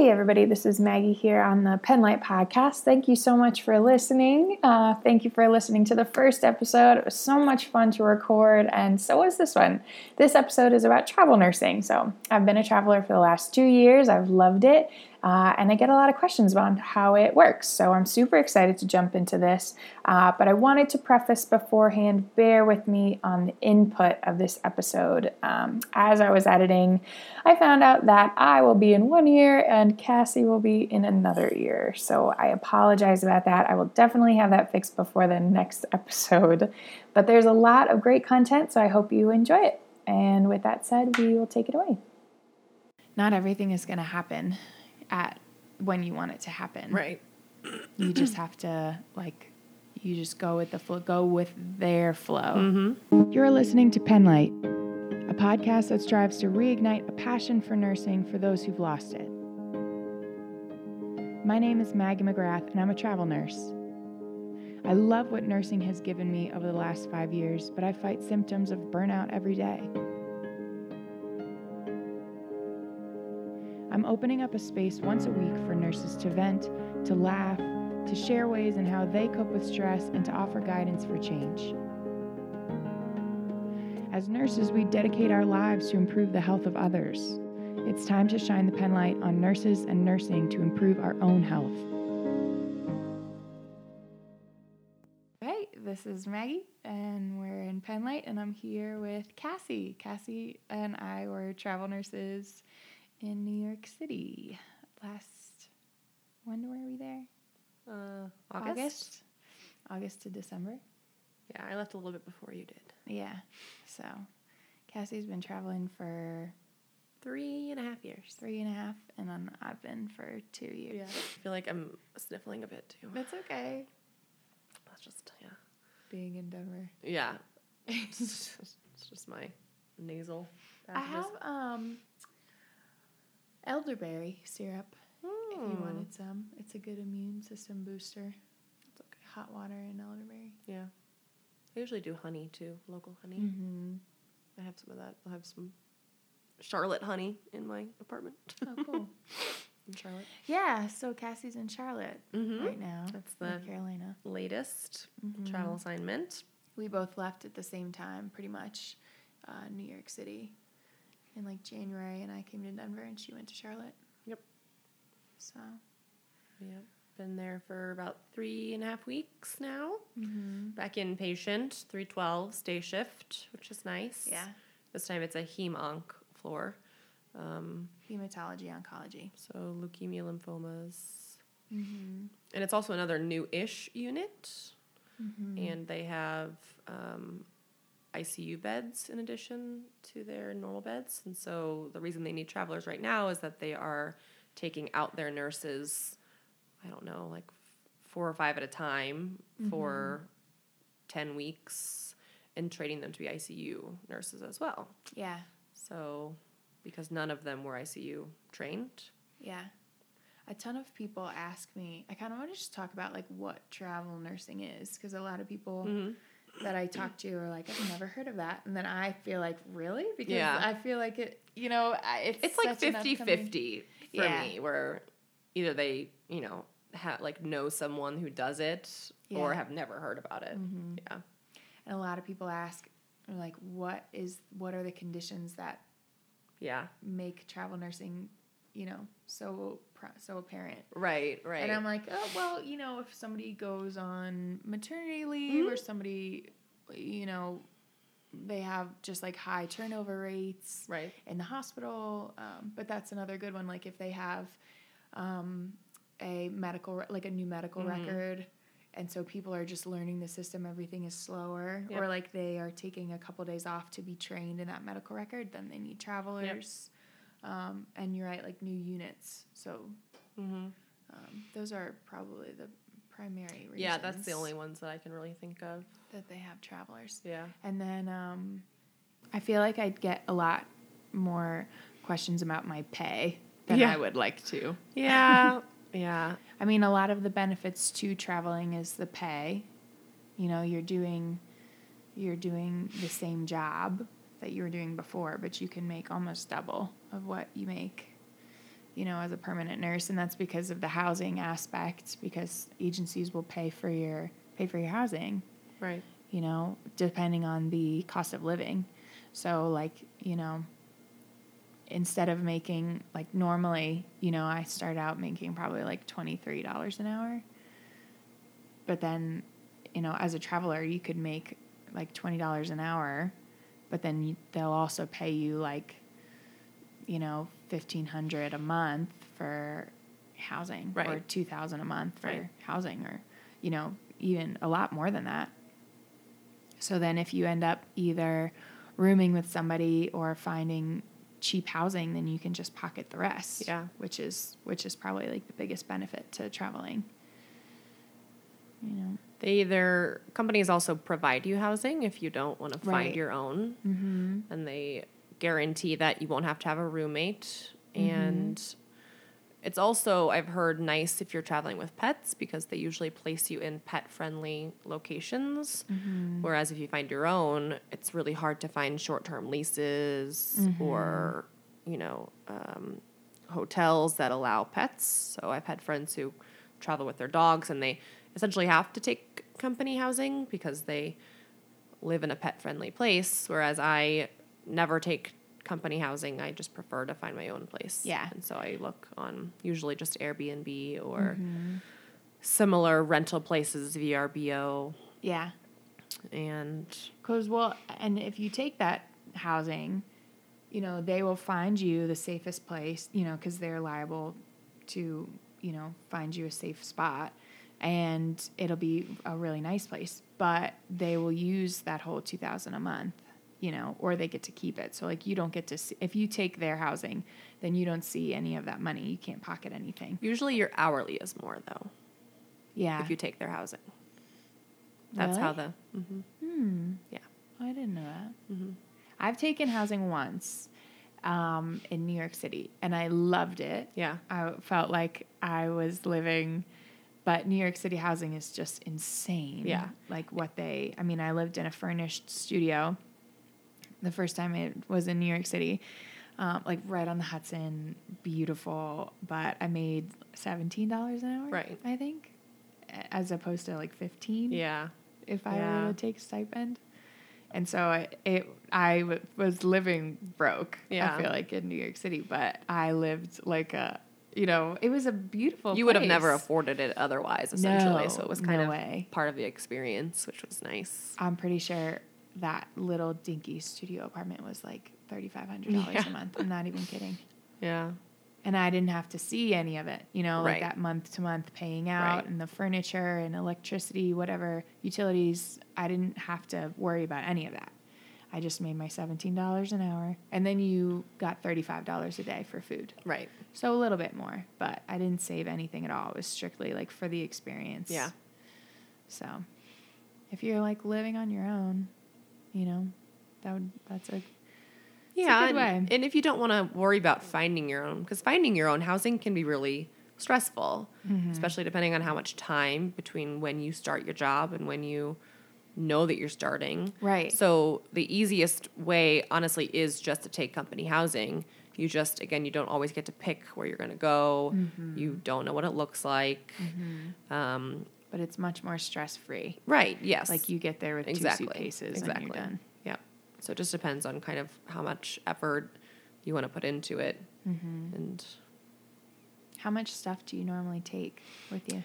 Hey, everybody, this is Maggie here on the Penlight Podcast. Thank you so much for listening. Uh, thank you for listening to the first episode. It was so much fun to record, and so was this one. This episode is about travel nursing. So, I've been a traveler for the last two years, I've loved it. Uh, and I get a lot of questions about how it works. So I'm super excited to jump into this. Uh, but I wanted to preface beforehand bear with me on the input of this episode. Um, as I was editing, I found out that I will be in one ear and Cassie will be in another ear. So I apologize about that. I will definitely have that fixed before the next episode. But there's a lot of great content, so I hope you enjoy it. And with that said, we will take it away. Not everything is going to happen at when you want it to happen. Right. You just have to like you just go with the flow, go with their flow. Mm-hmm. You're listening to Penlight, a podcast that strives to reignite a passion for nursing for those who've lost it. My name is Maggie McGrath, and I'm a travel nurse. I love what nursing has given me over the last five years, but I fight symptoms of burnout every day. I'm opening up a space once a week for nurses to vent, to laugh, to share ways in how they cope with stress, and to offer guidance for change. As nurses, we dedicate our lives to improve the health of others. It's time to shine the penlight on nurses and nursing to improve our own health. Hey, this is Maggie, and we're in Penlight, and I'm here with Cassie. Cassie and I were travel nurses in New York City last. When were we there? Uh, August. August. August to December. Yeah, I left a little bit before you did. Yeah. So, Cassie's been traveling for Three and a half years. three and a half, and then I've been for two years. Yeah. I feel like I'm sniffling a bit too. That's okay. That's just yeah. Being in Denver. Yeah. it's, just, it's just my nasal. I have um elderberry syrup. If you Hmm. wanted some, it's a good immune system booster. It's okay. Hot water and elderberry. Yeah. I usually do honey too, local honey. Mm-hmm. I have some of that. I have some Charlotte honey in my apartment Oh, cool. in Charlotte. yeah. So Cassie's in Charlotte Mm-hmm. right now. That's North the Carolina. latest Mhm. travel assignment. We both left at the same time, pretty much. Uh, New York City in like January, and I came to Denver, and she went to Charlotte. Yep. So. Yep. Been there for about three and a half weeks now. Mm-hmm. Back in patient, 312, day shift, which is nice. Yeah. This time it's a heme onc floor. Um, Hematology, oncology. so leukemia, lymphomas. Mm-hmm. And it's also another new ish unit. Mm-hmm. And they have um, ICU beds in addition to their normal beds. And so the reason they need travelers right now is that they are taking out their nurses, I don't know, like four or five at a time for 10 weeks and training them to be ICU nurses as well. Yeah. So, because none of them were ICU trained. Yeah. A ton of people ask me, I kind of want to just talk about like what travel nursing is because a lot of people Mm-hmm. That I talk to are like, I've never heard of that. And then I feel like, really? Because Yeah. I feel like it, you know, it's, It's like such an 50 upcoming- 50 for Yeah. me, where either they, you know, ha- like know someone who does it or have never heard about it. Mhm. Yeah. And a lot of people ask, like, what is, what are the conditions that Yeah. make travel nursing, you know, so, so apparent? Right, right. And I'm like, oh, well, you know, if somebody goes on maternity leave Mm-hmm. or somebody, you know, they have just like high turnover rates right. in the hospital. Um, but that's another good one. Like if they have um, a medical, like a new medical Mhm. record. And so people are just learning the system, everything is slower, Yep. or like they are taking a couple days off to be trained in that medical record, then they need travelers. Um, and you're at like new units. So Mm-hmm. um, those are probably the primary reasons. Yeah, that's the only ones that I can really think of. that they have travelers. Yeah. And then um, I feel like I'd get a lot more questions about my pay than Yeah. I would like to. Yeah. yeah. I mean, a lot of the benefits to traveling is the pay. You know, you're doing you're doing the same job that you were doing before, but you can make almost double of what you make you know, as a permanent nurse, and that's because of the housing aspect. Because agencies will pay for your pay for your housing, Right. you know, depending on the cost of living. So, like, you know, instead of making like normally, you know, I start out making probably like twenty three dollars an hour, but then, you know, as a traveler, you could make like twenty dollars an hour, but then you, they'll also pay you like, you know, fifteen hundred a month for housing, or two thousand a month for Right. housing, or you know, even a lot more than that. So then, if you end up either rooming with somebody or finding cheap housing, then you can just pocket the rest. Yeah. which is which is probably like the biggest benefit to traveling. You know. They either companies also provide you housing if you don't want to find Right. your own, Mm-hmm. and they guarantee that you won't have to have a roommate. Mm-hmm. And it's also I've heard nice if you're traveling with pets because they usually place you in pet friendly locations. Mm-hmm. Whereas if you find your own, it's really hard to find short term leases Mm-hmm. or you know um, hotels that allow pets. So I've had friends who travel with their dogs and they essentially have to take company housing because they live in a pet friendly place. Whereas I never take company housing. I just prefer to find my own place. Yeah. And so I look on usually just Airbnb or Mm-hmm. similar rental places, VRBO. Yeah. And Because, well, and if you take that housing, you know, they will find you the safest place, you know, because they're liable to, you know, find you a safe spot. And it'll be a really nice place. But they will use that whole 2000 a month, you know, or they get to keep it. So, like, you don't get to see, if you take their housing, then you don't see any of that money. You can't pocket anything. usually your hourly is more though Yeah. if you take their housing. That's how Really? the hmm Hmm. yeah. I didn't know that. hmm I've taken housing once um, in New York City, and I loved it. Yeah. I felt like I was living, but New York City housing is just insane. Yeah. Like what they, I mean, I lived in a furnished studio the first time it was in New York City, um, like right on the Hudson, beautiful, but I made $17 an hour. Right. I think, as opposed to like 15 Yeah. if I Yeah. were to take stipend. And so I, it, I w- was living broke. Yeah. I feel like in New York City, but I lived like a, you know, it was a beautiful. You would have never afforded it otherwise, essentially. so No, it was kind no of way. part of the experience, which was nice. I'm pretty sure that little dinky studio apartment was like thirty five hundred dollars Yeah. a month. I'm not even kidding. Yeah. And I didn't have to see any of it, you know, like that month to month paying out Right. and the furniture and electricity, whatever utilities. I didn't have to worry about any of that. I just made my $17 an hour. And then you got $35 a day for food. Right. So a little bit more, but I didn't save anything at all. It was strictly like for the experience. Yeah. So if you're like living on your own, you know, that would, that's a, Yeah, good and, way. and if you don't want to worry about finding your own, because finding your own housing can be really stressful, Mm-hmm. especially depending on how much time between when you start your job and when you know that you're starting. Right. So the easiest way, honestly, is just to take company housing. You just again, you don't always get to pick where you're going to go. Mm-hmm. You don't know what it looks like. Um, but it's much more stress free. right. Yes. Like you get there with exactly. two suitcases exactly. and you're done. Yeah. So it just depends on kind of how much effort you want to put into it. Mm-hmm. And How much stuff do you normally take with you?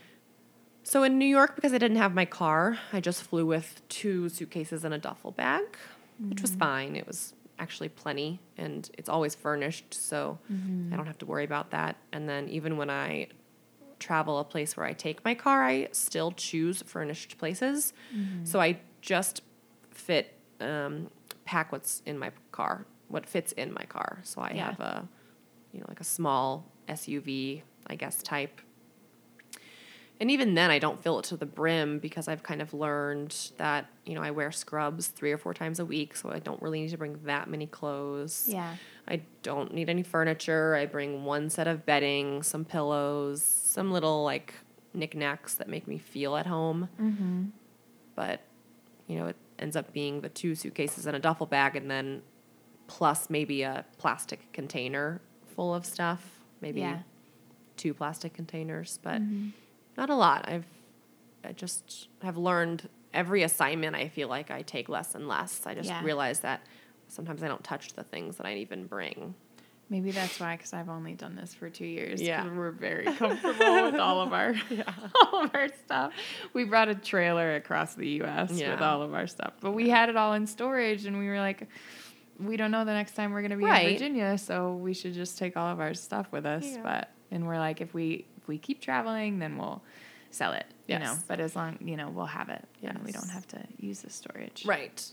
So in New York, because I didn't have my car, I just flew with two suitcases and a duffel bag, which was mm-hmm. fine. It was actually plenty, and it's always furnished, so mm-hmm. I don't have to worry about that. And then even when I travel a place where I take my car, I still choose furnished places. Mm-hmm. So I just fit um, pack what's in my car, what fits in my car. So I Yeah. have a, you know, like a small SUV, I guess type. And even then, I don't fill it to the brim because I've kind of learned that you know I wear scrubs three or four times a week, so I don't really need to bring that many clothes. Yeah. I don't need any furniture. I bring one set of bedding, some pillows, some little like knickknacks that make me feel at home. Mm-hmm. But, you know, it ends up being the two suitcases and a duffel bag, and then plus maybe a plastic container full of stuff, maybe Yeah. two plastic containers, but Mhm. Not a lot. I've I just have learned every assignment. I feel like I take less and less. I just Yeah. realize that sometimes I don't touch the things that I even bring. Maybe that's why, because I've only done this for two years. Yeah. we're very comfortable with all of our all of our stuff. We brought a trailer across the U.S. with all of our stuff, but we had it all in storage, and we were like, we don't know the next time we're going to be Right. in Virginia, so we should just take all of our stuff with us. Yeah. But and we're like, if we if we keep traveling, then we'll sell it. You know, but as long you know, we'll have it, and we don't have to use the storage. Right.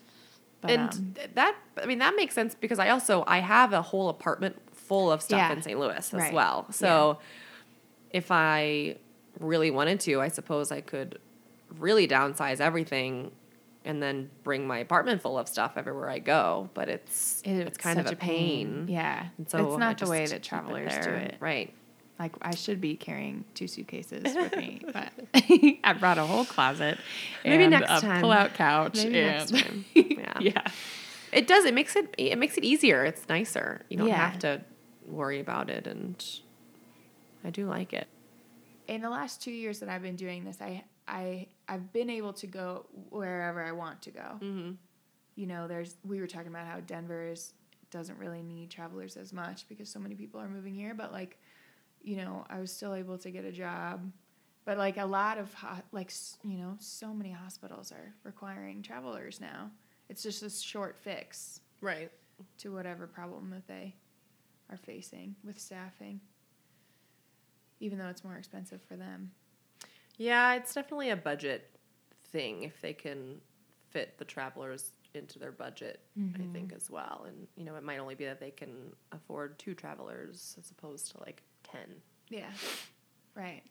But, and um, that I mean that makes sense because I also I have a whole apartment full of stuff Yeah. in St. Louis as Right. well. So if I really wanted to, I suppose I could really downsize everything and then bring my apartment full of stuff everywhere I go. But it's it's, kind of a pain. Yeah, And so it's I not the way that travelers do it. Right. Like I should be carrying two suitcases with me, but I brought a whole closet. Maybe and next a time. pull-out couch. Maybe and next time. Yeah. yeah, It does. It makes it it makes it easier. It's nicer. You don't Yeah. have to worry about it and I do like it. in the last two years that I've been doing this, I I I've been able to go wherever I want to go. Mm-hmm. You know, there's we were talking about how Denver is doesn't really need travelers as much because so many people are moving here, but like, you know, I was still able to get a job. But like a lot of ho- like you know, so many hospitals are requiring travelers now. It's just a short fix Right. to whatever problem that they are facing with staffing. Even though it's more expensive for them. Yeah, it's definitely a budget thing if they can fit the travelers into their budget, I mm-hmm. think as well. And you know, it might only be that they can afford two travelers as opposed to like 10. Yeah. Right.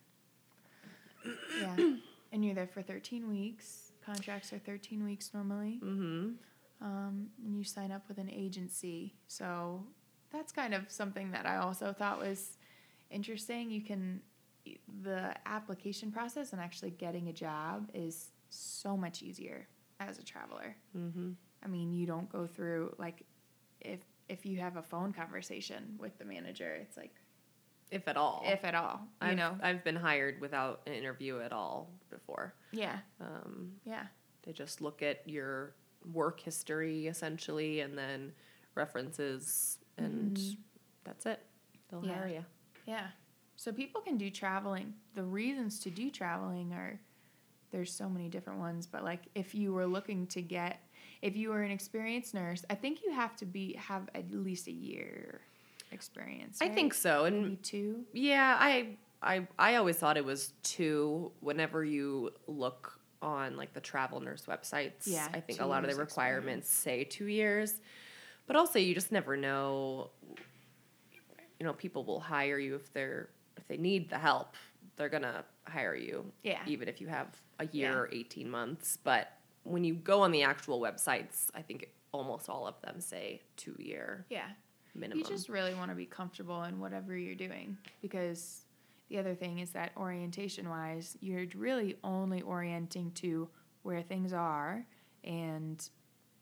Yeah. and you're there for 13 weeks. Contracts are 13 weeks normally. Mm-hmm. Um, and you sign up with an agency. So that's kind of something that I also thought was interesting. You can, the application process and actually getting a job is so much easier as a traveler. Mm-hmm. I mean, you don't go through like if if you have a phone conversation with the manager, it's like If at all. if at all, you I've, know. I've been hired without an interview at all before. Yeah, Um, yeah, they just look at your work history essentially and then references and that's it. They'll Yeah. hire you. yeah. So people can do traveling. The reasons to do traveling are there's so many different ones, but like if you were looking to get if you were an experienced nurse, I think you have to be have at least a year experience. I think so. And maybe two. Yeah, I I I always thought it was two. Whenever you look on like the travel nurse websites, Yeah, I think a lot of the requirements say two years, but also you just never know. You know, people will hire you if they're if they need the help, they're gonna hire you. Yeah. even if you have a year Yeah. or eighteen months. But when you go on the actual websites, I think almost all of them say two year Yeah. Minimum. You just really want to be comfortable in whatever you're doing because the other thing is that orientation wise, you're really only orienting to where things are and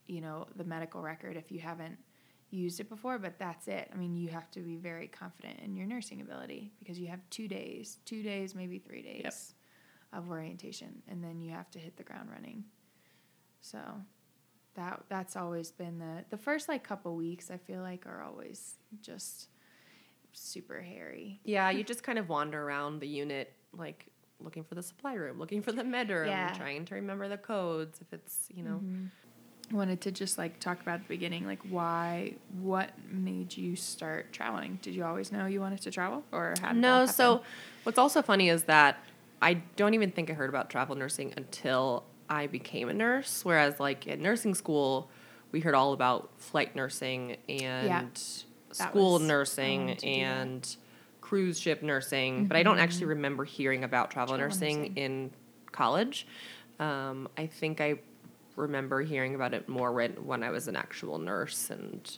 you know the medical record if you haven't used it before, but that's it. I mean, you have to be very confident in your nursing ability because you have 2 days, 2 days, maybe 3 days of orientation and then you have to hit the ground running. So, that that's always been the the first like couple weeks I feel like are always just super hairy. Yeah, you just kind of wander around the unit, like looking for the supply room, looking for the med room, Yeah. trying to remember the codes. If it's, you know, I wanted to just like talk about the beginning like why what made you start traveling? Did you always know you wanted to travel or how no. So, what's also funny is that I don't even think I heard about travel nursing until I became a nurse. Whereas, like in nursing school, we heard all about flight nursing and That school nursing wanted to do that. and cruise ship nursing, but I don't actually remember hearing about travel, Travel nursing, nursing. in college. Um, I think I remember hearing about it more when, when I was an actual nurse, and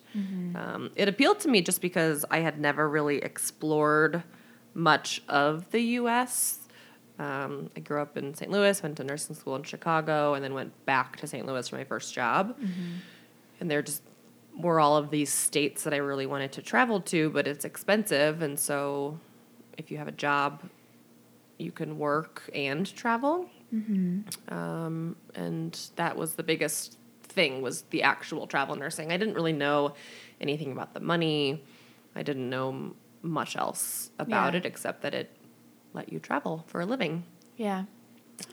um, it appealed to me just because I had never really explored much of the U.S. Um, I grew up in St. Louis, went to nursing school in Chicago, and then went back to St. Louis for my first job. And there just were all of these states that I really wanted to travel to, but it's expensive. And so if you have a job, you can work and travel. Um, and that was the biggest thing was the actual travel nursing. I didn't really know anything about the money. I didn't know m- much else about Yeah. it except that it let you travel for a living. Yeah.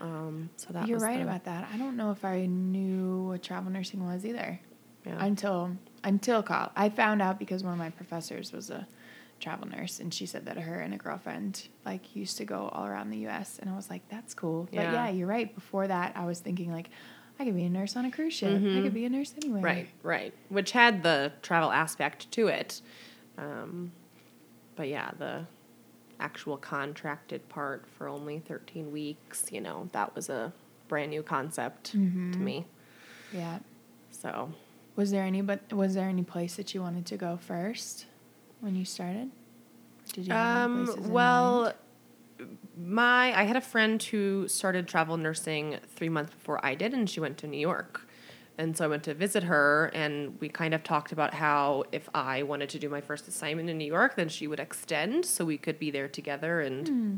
Um, so that You're was right the- about that. I don't know if I knew what travel nursing was either Yeah. until until college. I found out because one of my professors was a travel nurse, and she said that her and a girlfriend like used to go all around the U.S. And I was like, that's cool. But Yeah. yeah, you're right. Before that, I was thinking like, I could be a nurse on a cruise ship. I could be a nurse anywhere. Right, right. Which had the travel aspect to it. Um, but yeah, the actual contracted part for only 13 weeks, you know, that was a brand new concept to me. Yeah. So, Was there any but was there any place that you wanted to go first when you started? Did you have um, well, my I had a friend who started travel nursing three months before I did, and she went to New York. And so I went to visit her, and we kind of talked about how if I wanted to do my first assignment in New York, then she would extend so we could be there together and Hmm.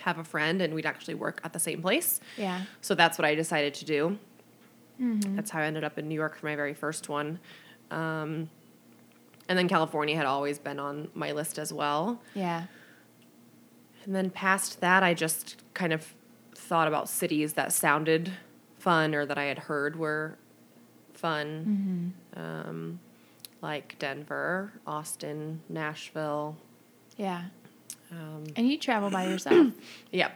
have a friend, and we'd actually work at the same place. yeah. So that's what I decided to do. Mm-hmm. That's how I ended up in New York for my very first one. Um, and then California had always been on my list as well. Yeah. And then past that, I just kind of thought about cities that sounded fun or that I had heard were fun, Mm-hmm. um, like Denver, Austin, Nashville. Yeah. Um, And you travel by yourself. Yep.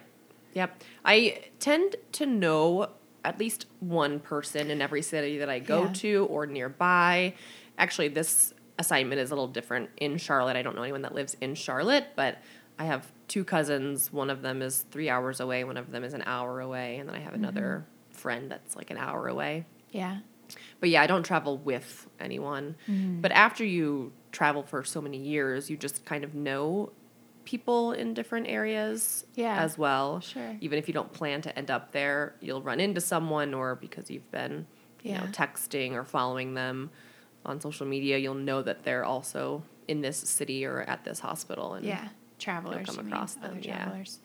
Yep. I tend to know at least one person in every city that I go Yeah. to or nearby. Actually, this assignment is a little different in Charlotte. I don't know anyone that lives in Charlotte, but I have two cousins. One of them is three hours away, one of them is an hour away, and then I have another friend that's like an hour away. yeah. But yeah, I don't travel with anyone. Mm-hmm. But after you travel for so many years, you just kind of know people in different areas Yeah. as well. Sure. Even if you don't plan to end up there, you'll run into someone or because you've been, you know, texting or following them on social media, you'll know that they're also in this city or at this hospital and Yeah. Travelers. come across them, Other yeah. travelers.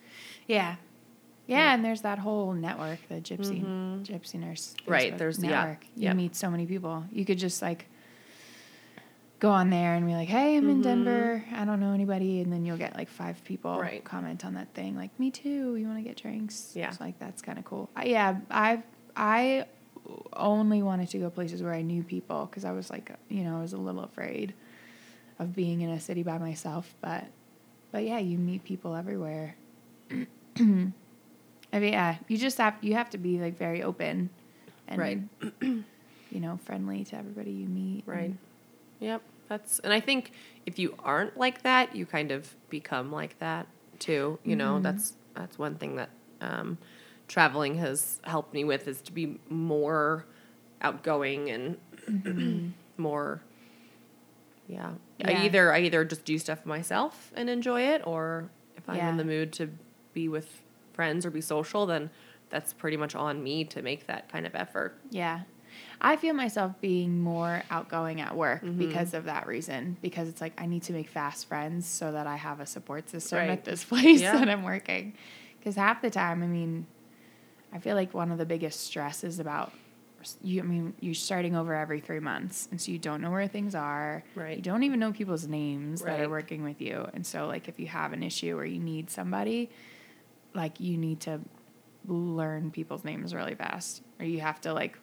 Yeah. Yeah, and there's that whole network, the gypsy gypsy nurse. Mm-hmm. Right, Facebook there's- yeah, network. You yep. meet so many people. You could just like go on there and be like, "Hey, I'm in Denver. I don't know anybody," and then you'll get like five people Mm-hmm. Right. comment on that thing, like, "Me too. You want to get drinks?" Yeah. It's like that's kind of cool. I, yeah, I I only wanted to go places where I knew people because I was like, you know, I was a little afraid of being in a city by myself, but but yeah, you meet people everywhere. I mean, yeah, you just have you have to be like very open and Right. you know, friendly to everybody you meet. Right. and- Yep. That's and I think if you aren't like that, you kind of become like that too. You know, that's that's one thing that um, traveling has helped me with is to be more outgoing and more. Yeah. Yeah. I either I either just do stuff myself and enjoy it, or if I'm Yeah. in the mood to be with friends or be social, then that's pretty much on me to make that kind of effort. Yeah. I feel myself being more outgoing at work Mm-hmm. because of that reason. Because it's like I need to make fast friends so that I have a support system Right. at this place Yeah. that I'm working. Because half the time, I mean, I feel like one of the biggest stresses about you. I mean, you're starting over every three months, and so you don't know where things are. Right. You don't even know people's names that are working with you, and so like if you have an issue or you need somebody, like you need to learn people's names really fast, or you have to like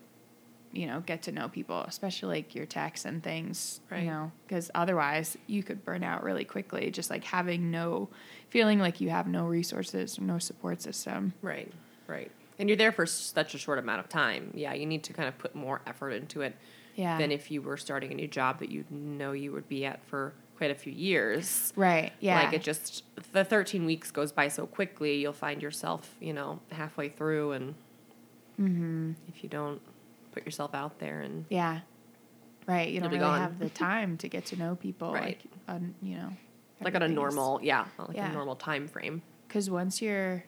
you know, get to know people, especially like your texts and things, Right. you know, because otherwise you could burn out really quickly. Just like having no feeling like you have no resources, no support system. Right, right. And you're there for such a short amount of time. Yeah, you need to kind of put more effort into it Yeah. than if you were starting a new job that you know you would be at for quite a few years. right. Yeah. Like it just the 13 weeks goes by so quickly. You'll find yourself, you know, halfway through, and mm-hmm. if you don't put yourself out there and Yeah. Right. You don't really gone. have the time to get to know people. Right. Like, on, you know, like on a normal, yeah, like Yeah. a normal time frame. Because once you're,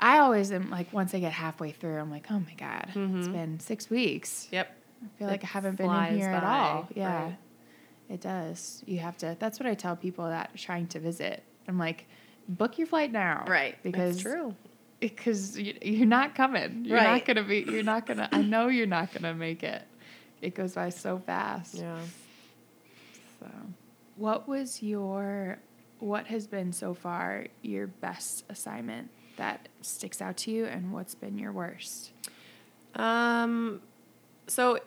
I always am like, once I get halfway through, I'm like, oh my God, it's Mhm. been six weeks. Yep. I feel It like I haven't been in here at all. Yeah. right. It does. You have to. That's what I tell people that are trying to visit. I'm like, book your flight now. Right. Because That's true. because you, you're not coming. You're Right. not gonna be. You're not gonna. I know you're not gonna make it. It goes by so fast. Yeah. So, what was your? What has been so far your best assignment that sticks out to you, and what's been your worst? Um, so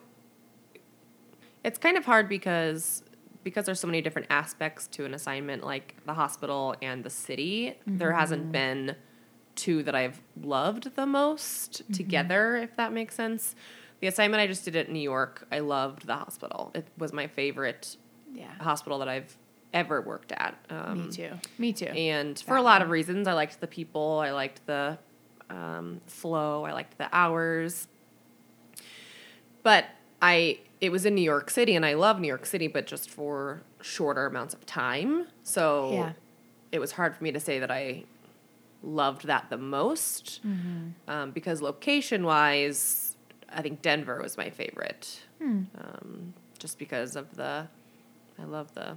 it's kind of hard because because there's so many different aspects to an assignment, like the hospital and the city. There hasn't been two that I've loved the most together, if that makes sense. The assignment I just did at New York, I loved the hospital. It was my favorite Yeah. hospital that I've ever worked at. Um, Me too. Me too. and for a lot of reasons, I liked the people, I liked the um, flow, I liked the hours. But I, it was in New York City, and I love New York City, but just for shorter amounts of time. So Yeah. it was hard for me to say that I loved that the most Mm-hmm. um, because location wise, I think Denver was my favorite. Hmm. Um, just because of the, I love the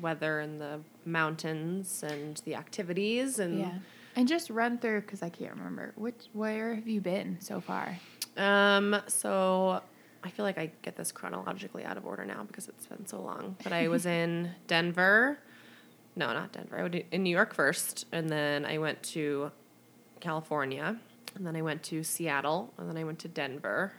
weather and the mountains and the activities and Yeah. And just run through because I can't remember which where have you been so far? Um, so I feel like I get this chronologically out of order now because it's been so long. But I was in Denver. No, not Denver. I was in New York first, and then I went to California, and then I went to Seattle, and then I went to Denver,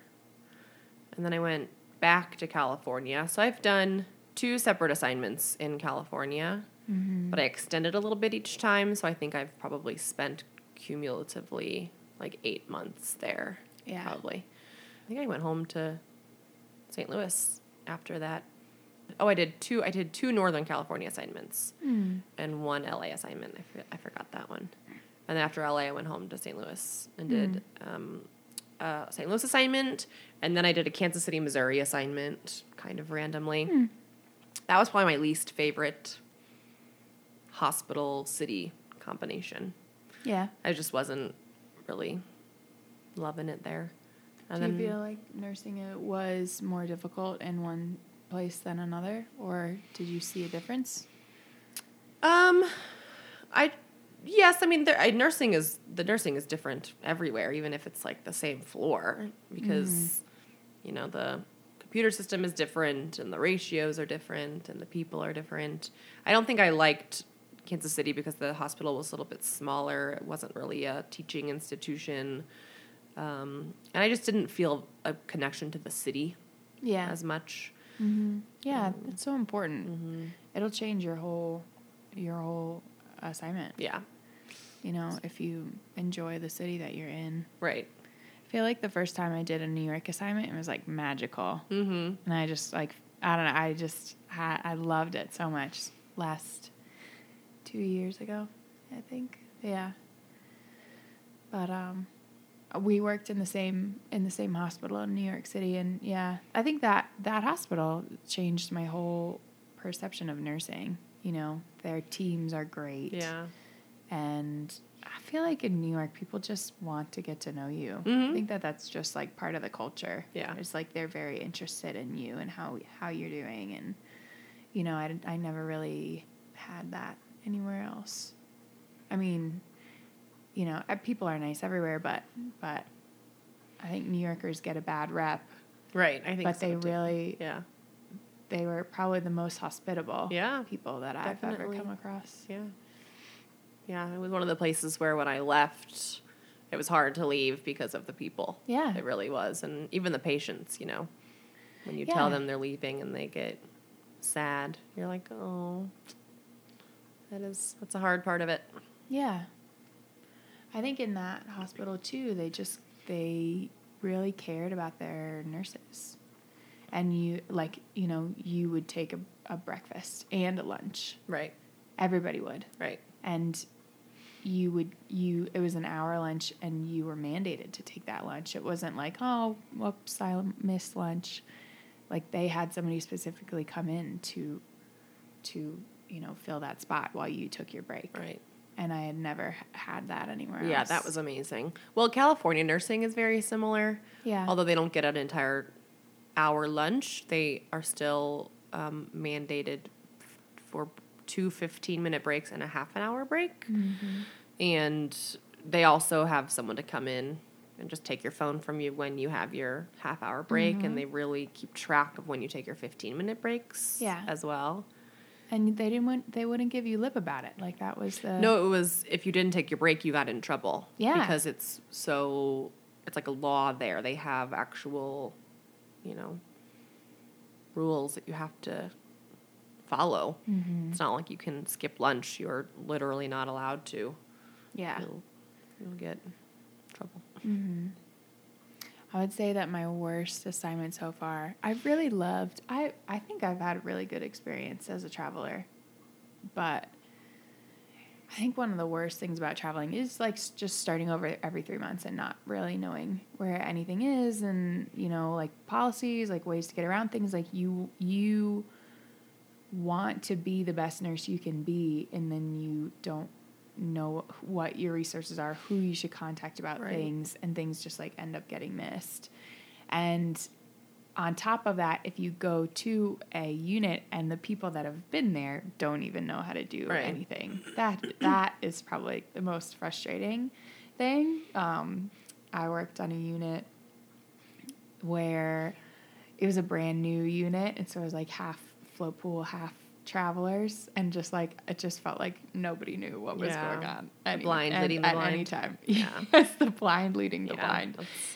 and then I went back to California. So I've done two separate assignments in California, Mm-hmm. but I extended a little bit each time. So I think I've probably spent cumulatively like eight months there. Yeah. Probably. I think I went home to St. Louis after that. Oh, I did two. I did two Northern California assignments Hmm. and one LA assignment. I, for, I forgot that one. And then after LA, I went home to St. Louis and did um, a St. Louis assignment, and then I did a Kansas City, Missouri assignment, kind of randomly. That was probably my least favorite hospital city combination. Yeah. I just wasn't really loving it there. And Do then you feel like nursing it was more difficult in one place than another, or did you see a difference? Um, I yes, I mean, there, I, nursing is the nursing is different everywhere, even if it's like the same floor, because you know the computer system is different and the ratios are different and the people are different. I don't think I liked Kansas City because the hospital was a little bit smaller. It wasn't really a teaching institution, um, and I just didn't feel a connection to the city Yeah. as much. Mm-hmm. Yeah, it's so important. It'll change your whole your whole assignment. Yeah, You know, if you enjoy the city that you're in. right. I feel like the first time I did a New York assignment, it was like magical, Mm-hmm. and I just like I don't know, I just had, I loved it so much. Last two years ago, I think. Yeah. But um, we worked in the same in the same hospital in New York City, and yeah, I think that that hospital changed my whole perception of nursing. You know, their teams are great. Yeah. And I feel like in New York, people just want to get to know you. I Mhm. think that that's just like part of the culture. Yeah. It's like they're very interested in you and how, how you're doing. And, you know, I, I never really had that anywhere else. I mean, you know, people are nice everywhere, but, but I think New Yorkers get a bad rep. Right. I think But so, they too. really, Yeah. they were probably the most hospitable Yeah. people that I've ever come across. Yeah. Yeah. It was one of the places where when I left, it was hard to leave because of the people. Yeah. It really was. And even the patients, you know, when you tell them they're leaving and they get sad, you're like, oh, that is, that's a hard part of it. Yeah. I think in that hospital too, they just they really cared about their nurses. And you like, you know, you would take a, a breakfast and a lunch. Right. Everybody would. Right. And you would you it was an hour lunch and you were mandated to take that lunch. It wasn't like, oh, whoops, I missed lunch. Like they had somebody specifically come in to to, you know, fill that spot while you took your break Right. And I had never had that anywhere else. Yeah, that was amazing. Well, California nursing is very similar. yeah, Although they don't get an entire hour lunch, they are still um, mandated for two 15 minute breaks and a half an hour break. And they also have someone to come in and just take your phone from you when you have your half hour break. And they really keep track of when you take your 15 minute breaks Yeah. as well. And they didn't want, they wouldn't give you lip about it. Like that was the No, it was if you didn't take your break, you got in trouble. Yeah. Because it's so, it's like a law there. They have actual, you know, rules that you have to follow. Mm-hmm. It's not like you can skip lunch. You're literally not allowed to. Yeah. You'll, you'll get trouble. I would say that my worst assignment so far, I've really loved. I I think I've had a really good experience as a traveler, but I think one of the worst things about traveling is like just starting over every three months and not really knowing where anything is, and you know like policies, like ways to get around things. Like you you want to be the best nurse you can be, and then you don't know what your resources are, who you should contact about Right. things, and things just like end up getting missed. And on top of that, if you go to a unit and the people that have been there don't even know how to do Right. anything, that that is probably the most frustrating thing. Um, I worked on a unit where it was a brand new unit, and so it was like half float pool, half travelers, and just like it just felt like nobody knew what was Yeah. going on. The blind at- leading the at any time. Yeah. yes, the blind leading the Yeah, blind. that's-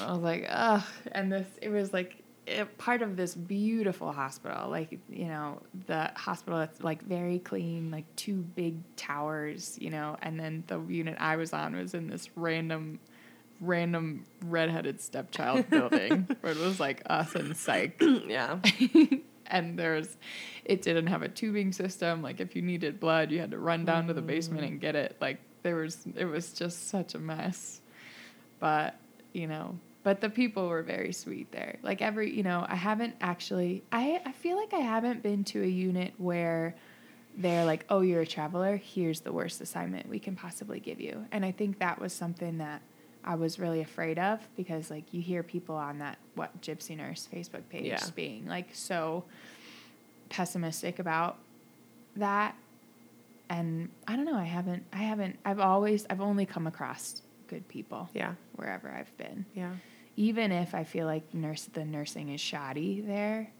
I was like, ugh. And this, it was like it, part of this beautiful hospital. Like, you know, the hospital that's like very clean, like two big towers, you know, and then the unit I was on was in this random, random redheaded stepchild building where it was like us and psych. yeah. and there's, it didn't have a tubing system. Like, if you needed blood, you had to run down to the basement and get it. Like, there was, it was just such a mess but you know but the people were very sweet there like every you know i haven't actually i i feel like i haven't been to a unit where they're like oh you're a traveler here's the worst assignment we can possibly give you and i think that was something that i was really afraid of because like you hear people on that what gypsy nurse facebook page Yeah. being like so pessimistic about that and i don't know i haven't i haven't i've always i've only come across good people Yeah. wherever I've been. Yeah. Even if I feel like nurse the nursing is shoddy there,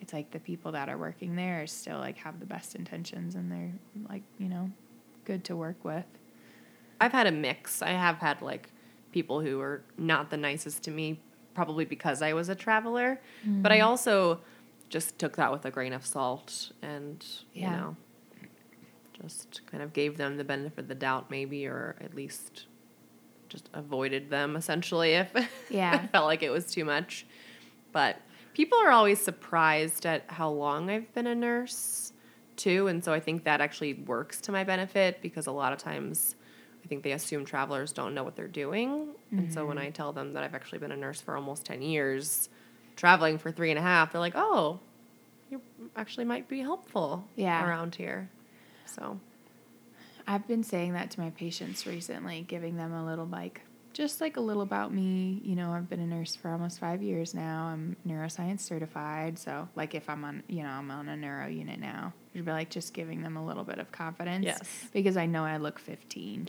it's like the people that are working there are still like have the best intentions and they're like, you know, good to work with. I've had a mix. I have had like people who were not the nicest to me, probably because I was a traveler. Mm. But I also just took that with a grain of salt and, Yeah. you know, just kind of gave them the benefit of the doubt, maybe, or at least just avoided them essentially if Yeah. I felt like it was too much. But people are always surprised at how long I've been a nurse too. And so I think that actually works to my benefit because a lot of times I think they assume travelers don't know what they're doing. And so when mm-hmm. I tell them that I've actually been a nurse for almost 10 years, traveling for three and a half, they're like, oh, you actually might be helpful Yeah. around here. So, I've been saying that to my patients recently, giving them a little like just like a little about me. You know, I've been a nurse for almost five years now. I'm neuroscience certified. So like if I'm on you know, I'm on a neuro unit now. You'd be like just giving them a little bit of confidence. Yes. Because I know I look fifteen.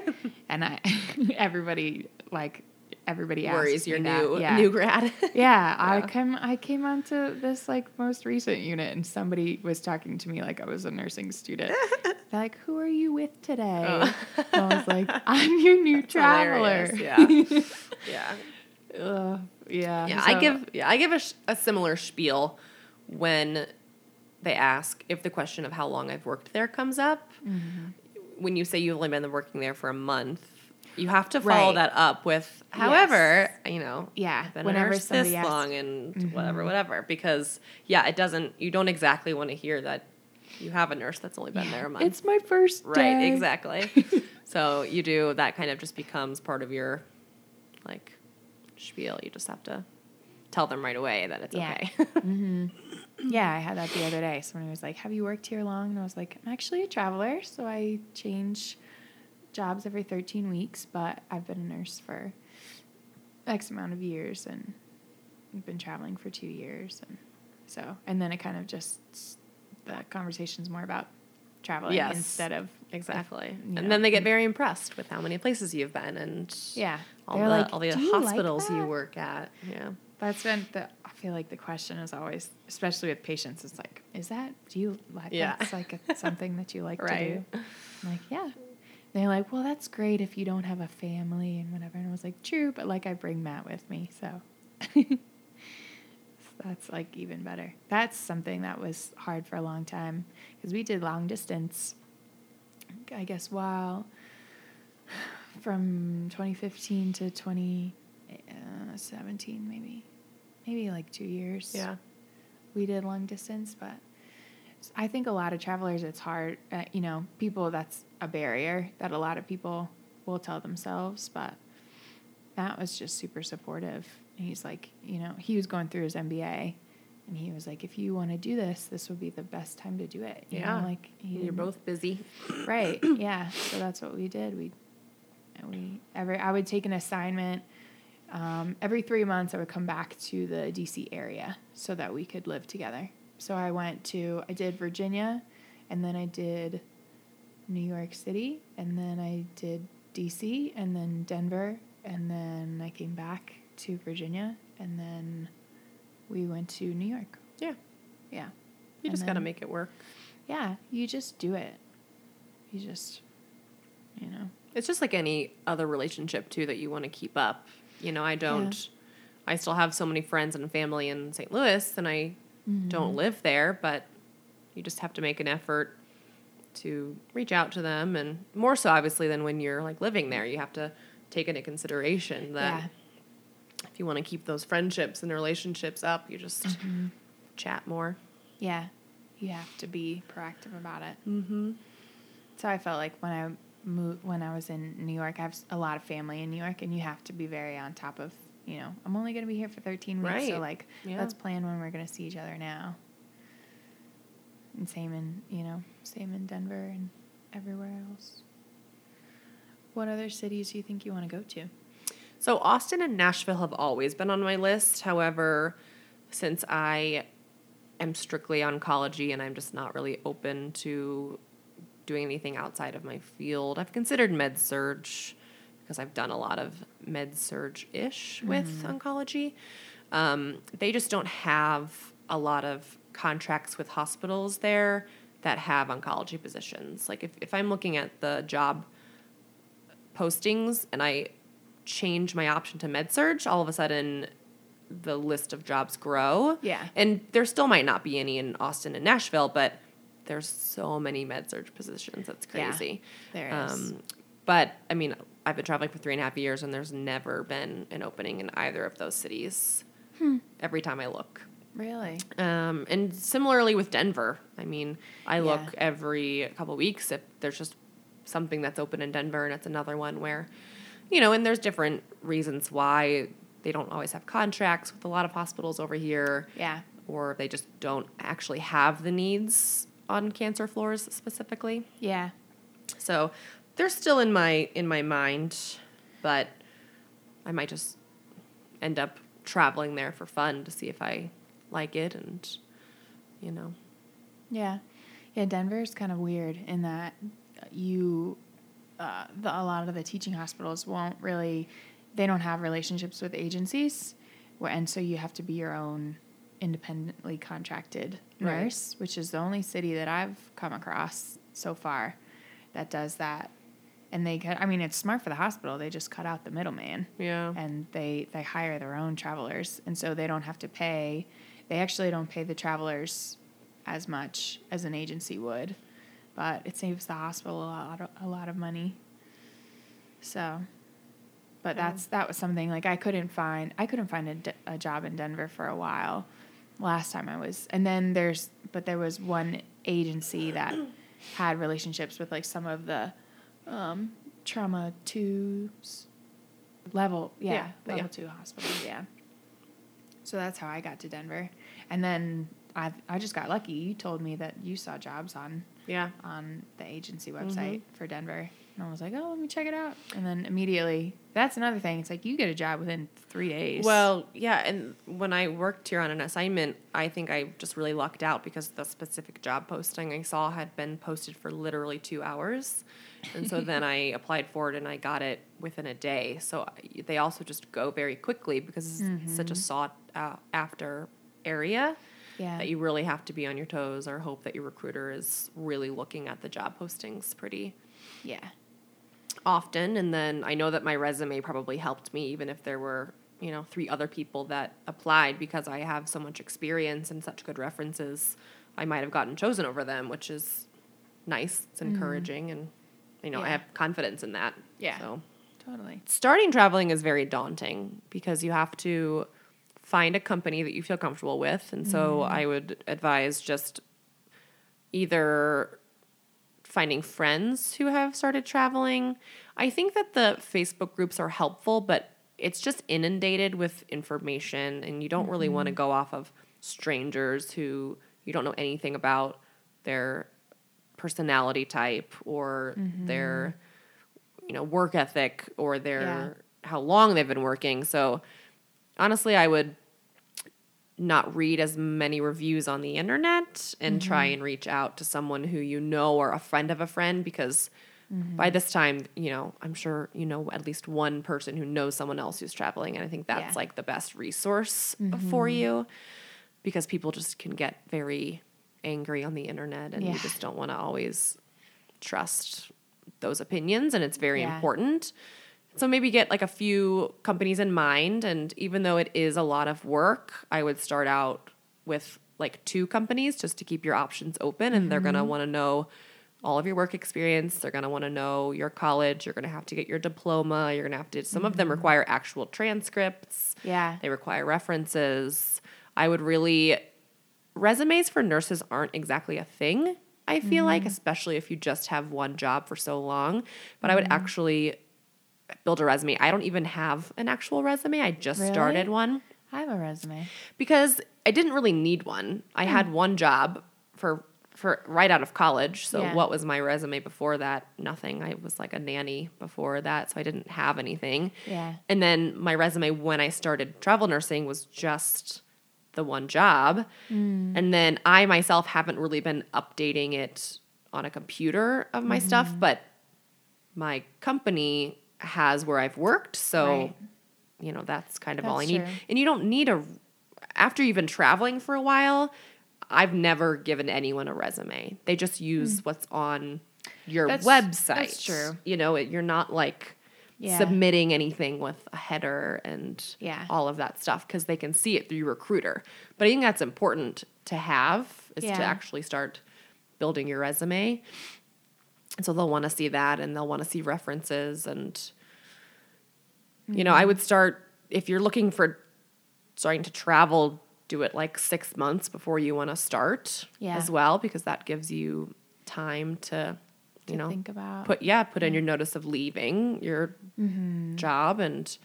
and I everybody like everybody asks worries me your that. new yeah. new grad. Yeah, I Yeah. came I came onto this like most recent unit and somebody was talking to me like I was a nursing student. They're like, "Who are you with today?" Oh. I was like, "I'm your new traveler." hilarious, yeah. yeah. Ugh, yeah. Yeah, I give yeah, I give a, sh- a similar spiel when they ask if the question of how long I've worked there comes up. Mm-hmm. When you say you've only been working there for a month, you have to follow Right. that up with, however, you know, Yeah, I've been whenever a nurse this asks- long and whatever, Mhm. whatever. Because yeah, it doesn't. You don't exactly want to hear that you have a nurse that's only been there a month. It's my first Right, day. exactly. so you do that kind of just becomes part of your like spiel. You just have to tell them right away that it's Yeah. okay. hmm Yeah, mm-hmm. I had that the other day. Somebody was like, "Have you worked here long?" And I was like, "I'm actually a traveler, so I change jobs every 13 weeks, but I've been a nurse for X amount of years." And I've been traveling for two years, and so and then it kind of just the conversation's more about traveling Yes. instead of Exactly. you and know. then they get mm-hmm. very impressed with how many places you've been and yeah. all the like, all the "Do you like hospitals you work at. Yeah. That's been the. I feel like the question is always, especially with patients, is like, is that do you like? Yeah. That's like a, something that you like Right. to do. I'm like, yeah. They're like, well, that's great if you don't have a family and whatever. And I was like, true, but like I bring Matt with me, so. So that's like even better. That's something that was hard for a long time because we did long distance. I guess while from 2015 to 2017, uh, maybe, maybe like two years. Yeah. we did long distance, but I think a lot of travelers, it's hard. Uh, you know, people that's a barrier that a lot of people will tell themselves, but Matt was just super supportive. He's like, you know, he was going through his MBA, and he was like, if you want to do this, this would be the best time to do it. You Yeah. know, like he You're both busy. right yeah so that's what we did we we every i would take an assignment um, every three months i would come back to the dc area so that we could live together so i went to i did virginia and then i did new york city and then i did dc and then denver and then i came back to virginia and then we went to new york Yeah. yeah You And just got to make it work. yeah you just do it you just you know It's just like any other relationship too that you want to keep up. You know, I don't. I still have so many friends and family in St. Louis, and I don't live there. But you just have to make an effort to reach out to them, and more so, obviously, than when you're like living there. You have to take into consideration that Yeah. if you want to keep those friendships and relationships up, you just chat more. Yeah, you have to be proactive about it. Mm-hmm. So I felt like when I moved, when I was in New York, I have a lot of family in New York, and you have to be very on top of. You know, I'm only going to be here for 13 weeks, so like, Yeah. let's plan when we're going to see each other now. And same in you know, same in Denver and everywhere else. What other cities do you think you want to go to? So Austin and Nashville have always been on my list. However, since I am strictly oncology and I'm just not really open to doing anything outside of my field, I've considered med surg because I've done a lot of med surg ish with oncology. Um, they just don't have a lot of contracts with hospitals there that have oncology positions. Like if, if I'm looking at the job postings and I change my option to med surg, all of a sudden the list of jobs grow. Yeah. And there still might not be any in Austin and Nashville, but there's so many med surg positions. That's Yeah, crazy. there is. Um, but I mean, I've been traveling for three and a half years and there's never been an opening in either of those cities Hmm. every time I look. Really? Um, and similarly with Denver, I mean, I look Yeah. every couple weeks if there's just something that's open in Denver, and it's another one where, you know, and there's different reasons why they don't always have contracts with a lot of hospitals over here, Yeah. or they just don't actually have the needs on cancer floors specifically. Yeah. So they're still in my in my mind, but I might just end up traveling there for fun to see if I like it and you know. Yeah, yeah. Denver's kind of weird in that you, uh, the, a lot of the teaching hospitals won't really, they don't have relationships with agencies, and so you have to be your own independently contracted Right. nurse, which is the only city that I've come across so far that does that. And they, cut, I mean, it's smart for the hospital. They just cut out the middleman Yeah. and they they hire their own travelers and so they don't have to pay they actually don't pay the travelers as much as an agency would but it saves the hospital a lot of, a lot of money so but Yeah. that's that was something like I couldn't find I couldn't find a, d- a job in Denver for a while last time I was and then there's but there was one agency that had relationships with like some of the um, trauma twos level yeah, Yeah, level yeah. two hospitals yeah so that's how I got to Denver and then I I just got lucky you told me that you saw jobs on Yeah. on the agency Mm-hmm. website for Denver And I was like, oh, let me check it out. And then immediately, that's another thing. It's like you get a job within three days. Well, yeah, and when I worked here on an assignment, I think I just really lucked out because the specific job posting I saw had been posted for literally two hours. And so then I applied for it and I got it within a day. So they also just go very quickly because it's such a sought uh, after area yeah. that you really have to be on your toes or hope that your recruiter is really looking at the job postings pretty yeah. Often and then i know that my resume probably helped me even if there were you know three other people that applied because i have so much experience and such good references i might have gotten chosen over them which is nice it's encouraging and you know i Mm-hmm. Have confidence in that Yeah. so Totally. starting traveling is very daunting because you have to find a company that you feel comfortable with. And so I would advise just either finding friends who have started traveling. I think that the Facebook groups are helpful, but it's just inundated with information and you don't really want to mm-hmm. go off of strangers who you don't know anything about their personality type or their mm-hmm. you know work ethic or their how long they've been working. So honestly i would not read as many reviews on the internet and try mm-hmm. and reach out to someone who you know or a friend of a friend because mm-hmm. by this time you know i'm sure you know at least one person who knows someone else who's traveling and i think that's Yeah. like the best resource for mm-hmm. you because people just can get very angry on the internet and Yeah. you just don't want to always trust those opinions and it's very Yeah. important so maybe get like a few companies in mind and even though it is a lot of work i would start out with like two companies just to keep your options open and they're going to mm-hmm. want to know all of your work experience they're going to want to know your college you're going to have to get your diploma you're going to have to some of them mm-hmm. require actual transcripts. Yeah. they require references. I would really resumes for nurses aren't exactly a thing i feel like mm-hmm. especially if you just have one job for so long but i would actually build a resume. I don't even have an actual resume. I just Really? started one. I have a resume. because i didn't really need one. I hmm. had one job for for right out of college. So Yeah. what was my resume before that? Nothing. I was like a nanny before that so i didn't have anything. Yeah. and then my resume when I started travel nursing was just the one job. Hmm. And then I myself haven't really been updating it on a computer of my mm-hmm. stuff, but my company has where I've worked. So, Right. you know, that's kind of all I That's need. And you don't need a, after you've been traveling for a while, I've never given anyone a resume. They just hmm. use what's on your That's- website. that's true. You know, it, you're not like Yeah. submitting anything with a header and Yeah. all of that stuff because they can see it through your recruiter. But I think that's important to have is Yeah. to actually start building your resume. And so they'll want to see that and they'll want to see references and you know, I Mm-hmm. would start if you're looking for starting to travel, do it like 6 months before you want to start Yeah. as well because that gives you time to you To know think about. put yeah put in your notice of leaving your Mm-hmm. job and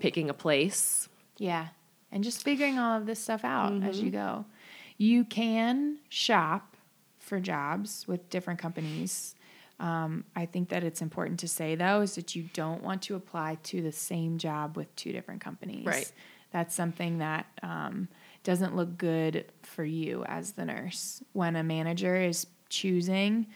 picking a place Yeah. And just figuring all of this stuff out as Mm-hmm. you go. You can shop for jobs with different companies. Um, I think that it's important to say, though, is that you don't want to apply to the same job with two different companies. Right. That's something that um, doesn't look good for you as the nurse. When a manager is choosing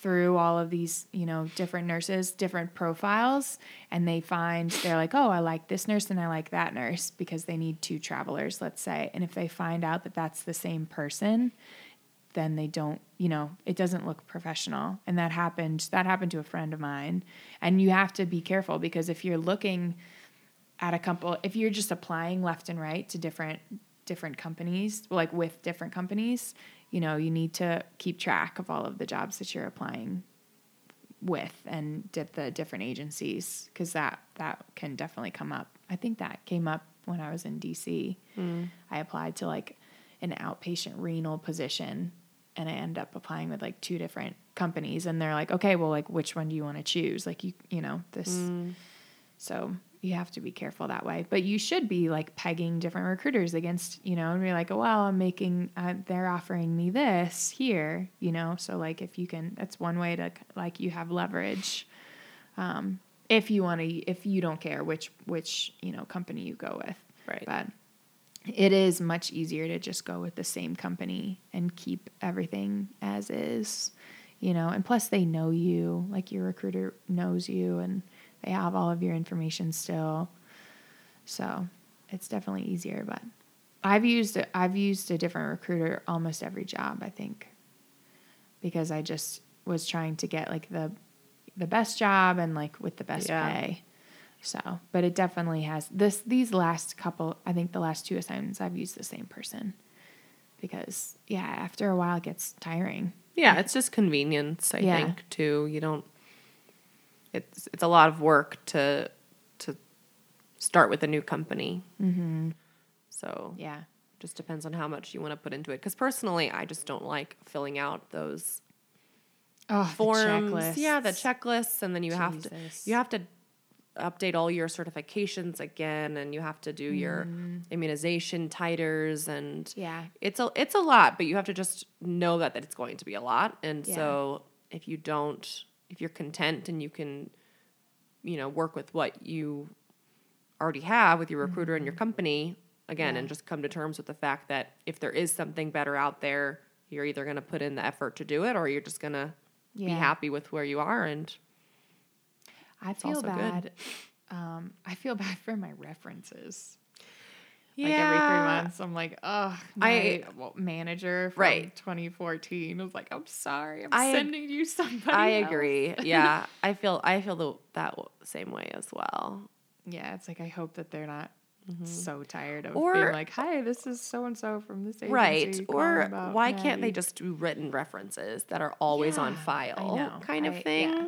through all of these, you know, different nurses, different profiles, and they find they're like, oh, I like this nurse and I like that nurse because they need two travelers, let's say. And if they find out that that's the same person, then they don't, you know, it doesn't look professional. And that happened, that happened to a friend of mine. And you have to be careful because if you're looking at a couple, if you're just applying left and right to different different companies, like with different companies, you know, you need to keep track of all of the jobs that you're applying with and dip the different agencies because that that can definitely come up. I think that came up when I was in DC. Hmm. I applied to like an outpatient renal position and I end up applying with like two different companies and they're like, okay, well, like which one do you want to choose? Like you, you know, this. So you have to be careful that way. But you should be like pegging different recruiters against, you know, and be like, oh, well, I'm making, uh, they're offering me this here, you know. So like, if you can, that's one way to like you have leverage. Um, if you want to, if you don't care which which you know company you go with, Right. But it is much easier to just go with the same company and keep everything as is, you know. And plus, they know you, like your recruiter knows you, and they have all of your information still. So it's definitely easier. But I've used a, I've used a different recruiter almost every job. I think because I just was trying to get like the the best job and like with the best Yeah. pay. So, but it definitely has this these last couple, I think the last two assignments I've used the same person. Because yeah, after a while it gets tiring. Yeah, it's just convenience, I Yeah. think, too. You don't it's it's a lot of work to to start with a new company. Mm-hmm. So Yeah. just depends on how much you want to put into it. Because personally, I just don't like filling out those Oh, forms. Yeah, the checklists, and then you have to you have to update all your certifications again, and you have to do your immunization titers, and Mm-hmm. Yeah. it's a it's a lot. But you have to just know that that it's going to be a lot, and Yeah. so if you don't, if you're content and you can, you know, work with what you already have with your recruiter and your company again, Mm-hmm. Yeah. and just come to terms with the fact that if there is something better out there, you're either going to put in the effort to do it, or you're just going to be happy with where you are and I feel bad. Um, I feel bad for my references. Yeah. Like every three months, I'm like, oh, my I- manager from Right. 2014 was like, I'm sorry, I'm I- sending you somebody. I else." agree. Yeah, I feel I feel the, that same way as well. Yeah, it's like I hope that they're not so tired of Mm-hmm. Or- being like, "Hi, this is so and so from this agency." Right. Or why can't they just do written references that are always on Yeah, I file kind of I- thing? yeah.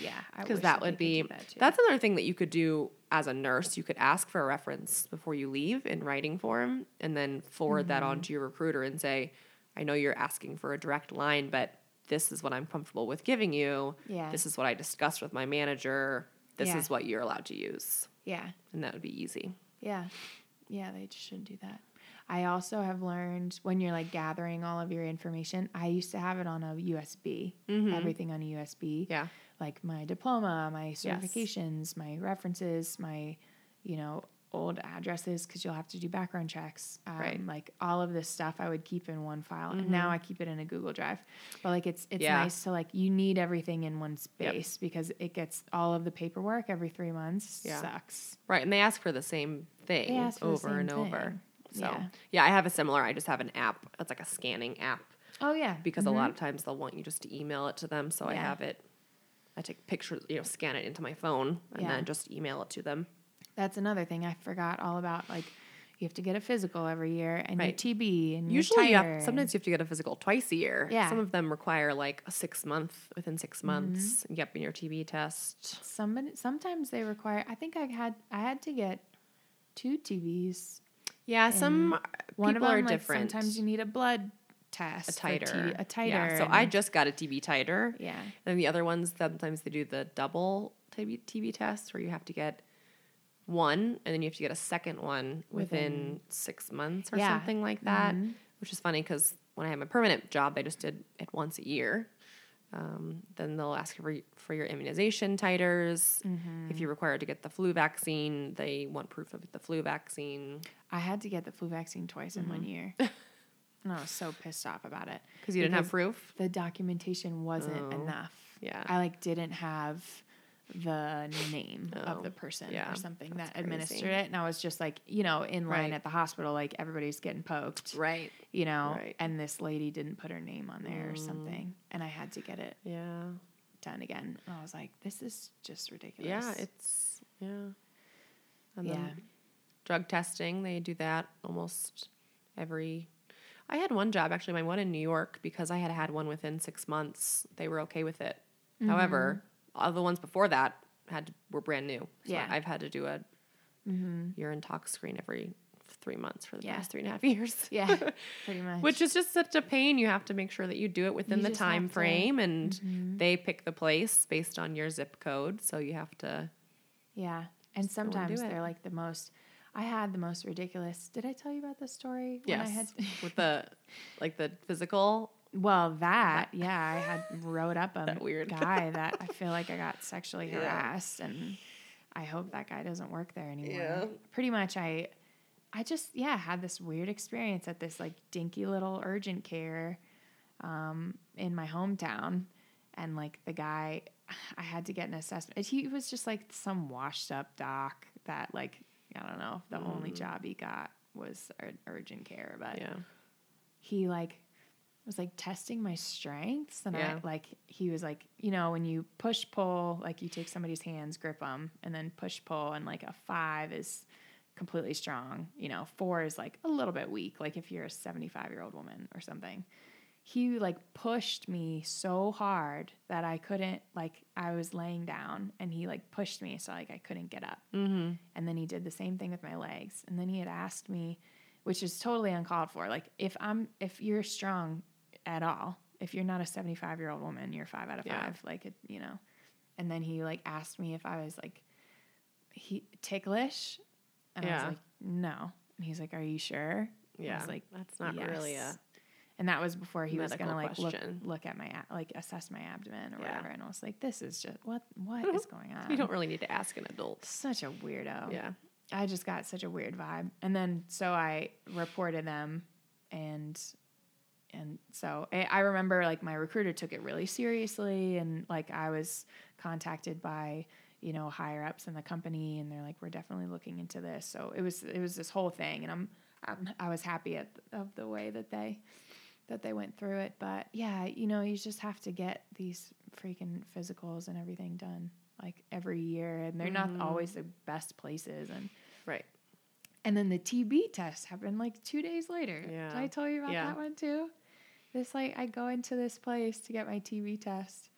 Yeah, Because that would be that that's another thing that you could do as a nurse. You could ask for a reference before you leave in writing form and then forward that Mm-hmm. on to your recruiter and say, I know you're asking for a direct line, but this is what I'm comfortable with giving you. Yeah. This is what I discussed with my manager. This Yeah. is what you're allowed to use. yeah, And that would be easy. yeah, yeah. They just shouldn't do that. I also have learned when you're like gathering all of your information. I used to have it on a USB, everything on a USB. Mm-hmm. Yeah. like my diploma, my certifications, my references, my, you know, old addresses because you'll have to do background checks. Um, Right. Mm-hmm. Like all of this stuff, I would keep in one file, and now I keep it in a Google Drive. But like it's it's Yeah. nice to like you need everything in one space because it gets all of the paperwork every three months. Yeah. Sucks. Right. And they ask for the same thing They ask for the over and over. So Yeah. yeah, I have a similar. I just have an app. It's like a scanning app Oh yeah, because a mm-hmm. lot of times they'll want you just to email it to them. So I have it. I take pictures, you know, scan it into my phone and Yeah. then just email it to them. that's another thing I forgot all about. Like you have to get a physical every year and Right. your TB and Usually, you have, sometimes you have to get a physical twice a year. Yeah. Some of them require like a six month within 6 mm-hmm. months. Yep, in your TB test. Somebody sometimes they require. I think I had I had to get two TBs. Yeah, some uh, One people of them, are like, different. Sometimes you need a blood test, a titer. TB a titer. Yeah. So and- I just got a TB titer. yeah And the other ones, sometimes they do the double TB, TB test where you have to get one and then you have to get a second one within, Within- six months or Yeah. something like that, mm-hmm. which is funny because when I had my permanent job, I just did it once a year. Um, then they'll ask for, for your immunization titers. If you're required to get the flu vaccine, they want proof of the flu vaccine I had to get the flu vaccine twice in one Mm-hmm. year, and I was so pissed off about it because you didn't have proof. the documentation wasn't Oh, enough. yeah. I like didn't have the name Oh, of the person yeah, or something that administered it, and I was just like, you know, in line Right. at the hospital, like everybody's getting poked, Right. you know, Right. Mm. and this lady didn't put her name on there or something, and I had to get it Yeah. done again. And I was like, this is just ridiculous. Yeah. It's, yeah. And yeah. then drug testing. They do that almost every. I had one job actually, my one in New York, because I had had one within six months. They were okay with it. However, all the ones before that had to, were brand new. So Yeah. I've had to do a mm-hmm. urine tox screen every three months for the Yeah. past three and a half years. Yeah, pretty much. Which is just such a pain. You have to make sure that you do it within You the time frame, and mm-hmm. they pick the place based on your zip code. So you have to yeah, And Just don't wanna sometimes they're like the most. I had the most ridiculous. Did I tell you about this story? when Yes. I had, with the like the physical. Well, that yeah, I had wrote up a That weird. guy that I feel like I got sexually Yeah. harassed, and I hope that guy doesn't work there anymore. Yeah. Pretty much, I, I just yeah had this weird experience at this like dinky little urgent care, um, in my hometown, and like the guy, I had to get an assessment. He was just like some washed up doc that like I don't know. The only job he got was ur- urgent care, but Yeah. he like was like testing my strengths and Yeah. I like he was like you know when you push pull like you take somebody's hands grip them and then push pull and like a 5 is completely strong you know 4 is like a little bit weak like if you're a 75 year old woman or something he like pushed me so hard that I couldn't like I was laying down and he like pushed me so like I couldn't get up Mm-hmm. and then he did the same thing with my legs and then he had asked me which is totally uncalled for like if i'm if you're strong at all if you're not a 75 year old woman you're five out of Yeah. five like it, you know and then he like asked me if i was like he ticklish and i Yeah. was like no and he's like are you sure I Yeah. was like that's not really a. And that was before he was gonna like look, look at my like assess my abdomen or Yeah. whatever and i was like this is just what what is going on You don't really need to ask an adult. such a weirdo Yeah. I just got such a weird vibe. And then so I reported them and and so I, I remember like my recruiter took it really seriously and like I was contacted by you know higher ups in the company and they're like we're definitely looking into this. So it was it was this whole thing and I'm, I'm I was happy at of the way that they that they went through it. But yeah, you know, you just have to get these freaking physicals and everything done like every year, and they're not mm-hmm. always the best places. And Right. and then the TB test happened like two days later. Yeah. Did I tell you about Yeah. that one too? This like I go into this place to get my TB test,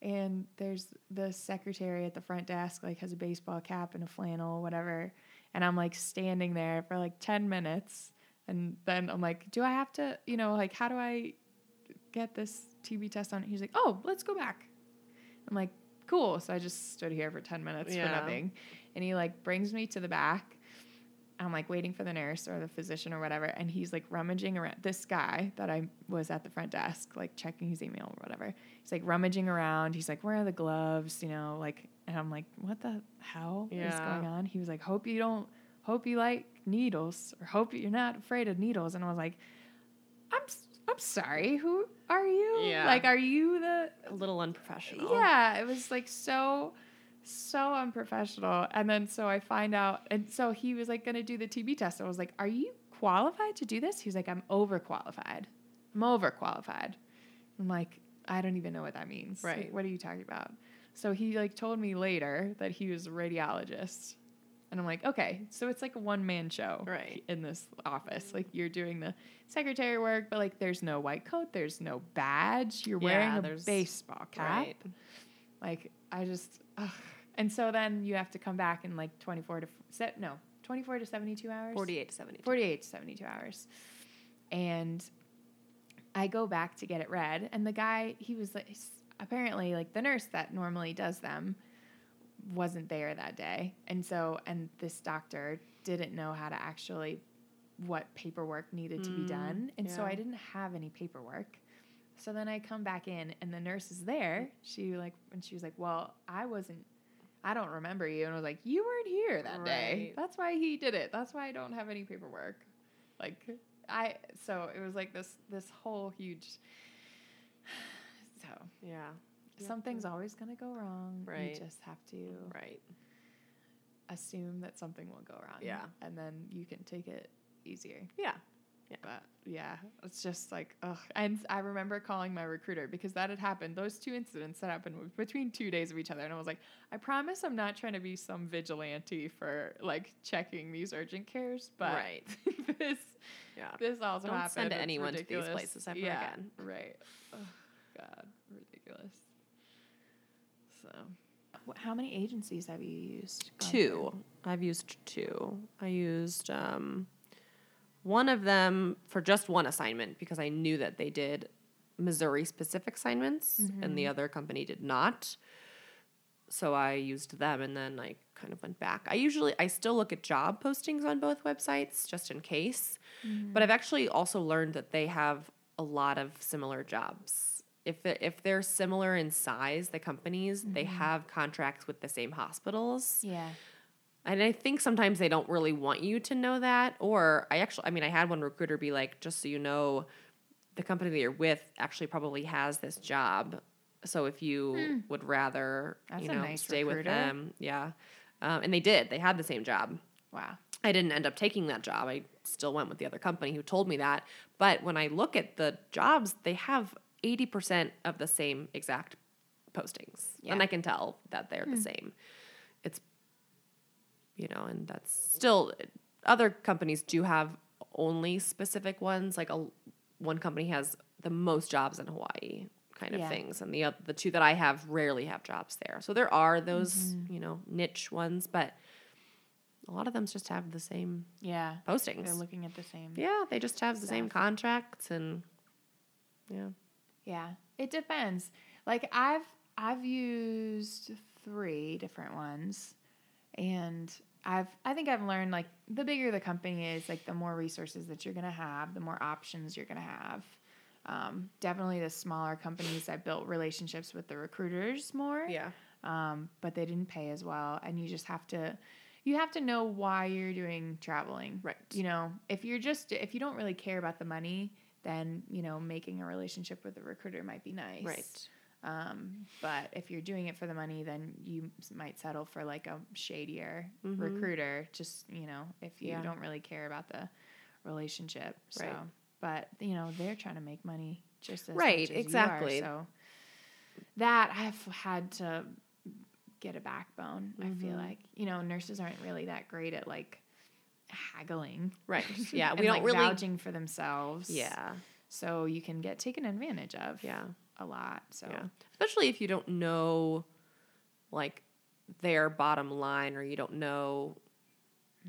and there's the secretary at the front desk like has a baseball cap and a flannel, whatever, and I'm like standing there for like ten minutes, and then I'm like, do I have to, you know, like how do I get this TB test on? He's like, oh, let's go back. I'm like, cool. So I just stood here for 10 minutes Yeah. for nothing. And he like brings me to the back. I'm like waiting for the nurse or the physician or whatever. And he's like rummaging around. This guy that I was at the front desk, like checking his email or whatever. He's like rummaging around. He's like, where are the gloves? You know, like, and I'm like, what the hell is going on? He was like, hope you don't, hope you like needles or hope you're not afraid of needles. And I was like, I'm, I'm sorry. Who are you? Yeah. Like, are you the, A little unprofessional. yeah, it was like so so unprofessional. And then so I find out and so he was like gonna do the TB test. I was like, Are you qualified to do this? He was like, I'm overqualified. I'm overqualified. I'm like, I don't even know what that means. Like, Right. what are you talking about? So he like told me later that he was a radiologist. And I'm like, okay, so it's like a one man show Right. in this office. Like you're doing the secretary work, but like there's no white coat, there's no badge. You're wearing a baseball cap. Right. Like I just, ugh. And so then you have to come back in like 24 to set no 24 to 72 hours. 48 to 72. 48 to 72 hours. And I go back to get it read, and the guy, he was like, apparently, like the nurse that normally does them wasn't there that day. And so, and this doctor didn't know how to actually what paperwork needed to be Mm, done. And so. I didn't have any paperwork. So then I come back in and the nurse is there. She like and she was like, "Well, I wasn't I don't remember you." And I was like, "You weren't here that day. That's why he did it. That's why I don't have any paperwork." Like I so it was like this this whole huge so Yeah. something's always going to go wrong. Right. You just have to Right. assume that something will go wrong. Yeah. And then you can take it easier. Yeah. Yeah. But yeah, it's just like, ugh. And I remember calling my recruiter because that had happened. Those two incidents that happened was between two days of each other. And I was like, I promise I'm not trying to be some vigilante for like checking these urgent cares. But Right. this, Yeah. this also Don't happened. send It's anyone to these ridiculous. places ever yeah, again. Right. Oh, God. Ridiculous. So, how many agencies have you used? gone through? Two. I've used two. I used um, one of them for just one assignment because I knew that they did Missouri specific assignments and the mm-hmm. other company did not. so I used them and then I kind of went back. I usually I still look at job postings on both websites just in case. Mm-hmm. But I've actually also learned that they have a lot of similar jobs. If they're, if they're similar in size, the companies, they mm-hmm. have contracts with the same hospitals. Yeah. And I think sometimes they don't really want you to know that. Or I actually, I mean, I had one recruiter be like, just so you know, the company that you're with actually probably has this job. So if you would rather, Hmm. That's you know, nice stay with them, yeah. Um, and they did. They had the same job. Wow. I didn't end up taking that job. I still went with the other company who told me that. But when I look at the jobs, they have 80% of the same exact postings. Yeah. And I can tell that they're the same. It's, you know, and that's still, other companies do have only specific ones. Like a, one company has the most jobs in Hawaii kind of Yeah. things. And the, the two that I have rarely have jobs there. So there are those, mm-hmm. you know, niche ones, but a lot of them just have the same Yeah. postings. They're looking at the same. yeah, they just have the same contracts and yeah. Yeah, it depends. Like I've I've used three different ones, and I've I think I've learned like the bigger the company is, like the more resources that you're gonna have, the more options you're gonna have. Um, definitely the smaller companies, I built relationships with the recruiters more. Yeah. um, but they didn't pay as well and you just have to you have to know why you're doing traveling Right. you know if you're just if you don't really care about the money then you know making a relationship with a recruiter might be nice Right. Um, but if you're doing it for the money then you might settle for like a shadier Mhm. recruiter just you know if you Yeah. don't really care about the relationship so Right. but you know they're trying to make money just as Right, much as you are, exactly. so that I've had to get a backbone. I feel Mhm. like you know nurses aren't really that great at like haggling. Right. Yeah. we don't like, really vouching for themselves. Yeah. so you can get taken advantage of. Yeah. A lot. So Yeah. Especially if you don't know like their bottom line or you don't know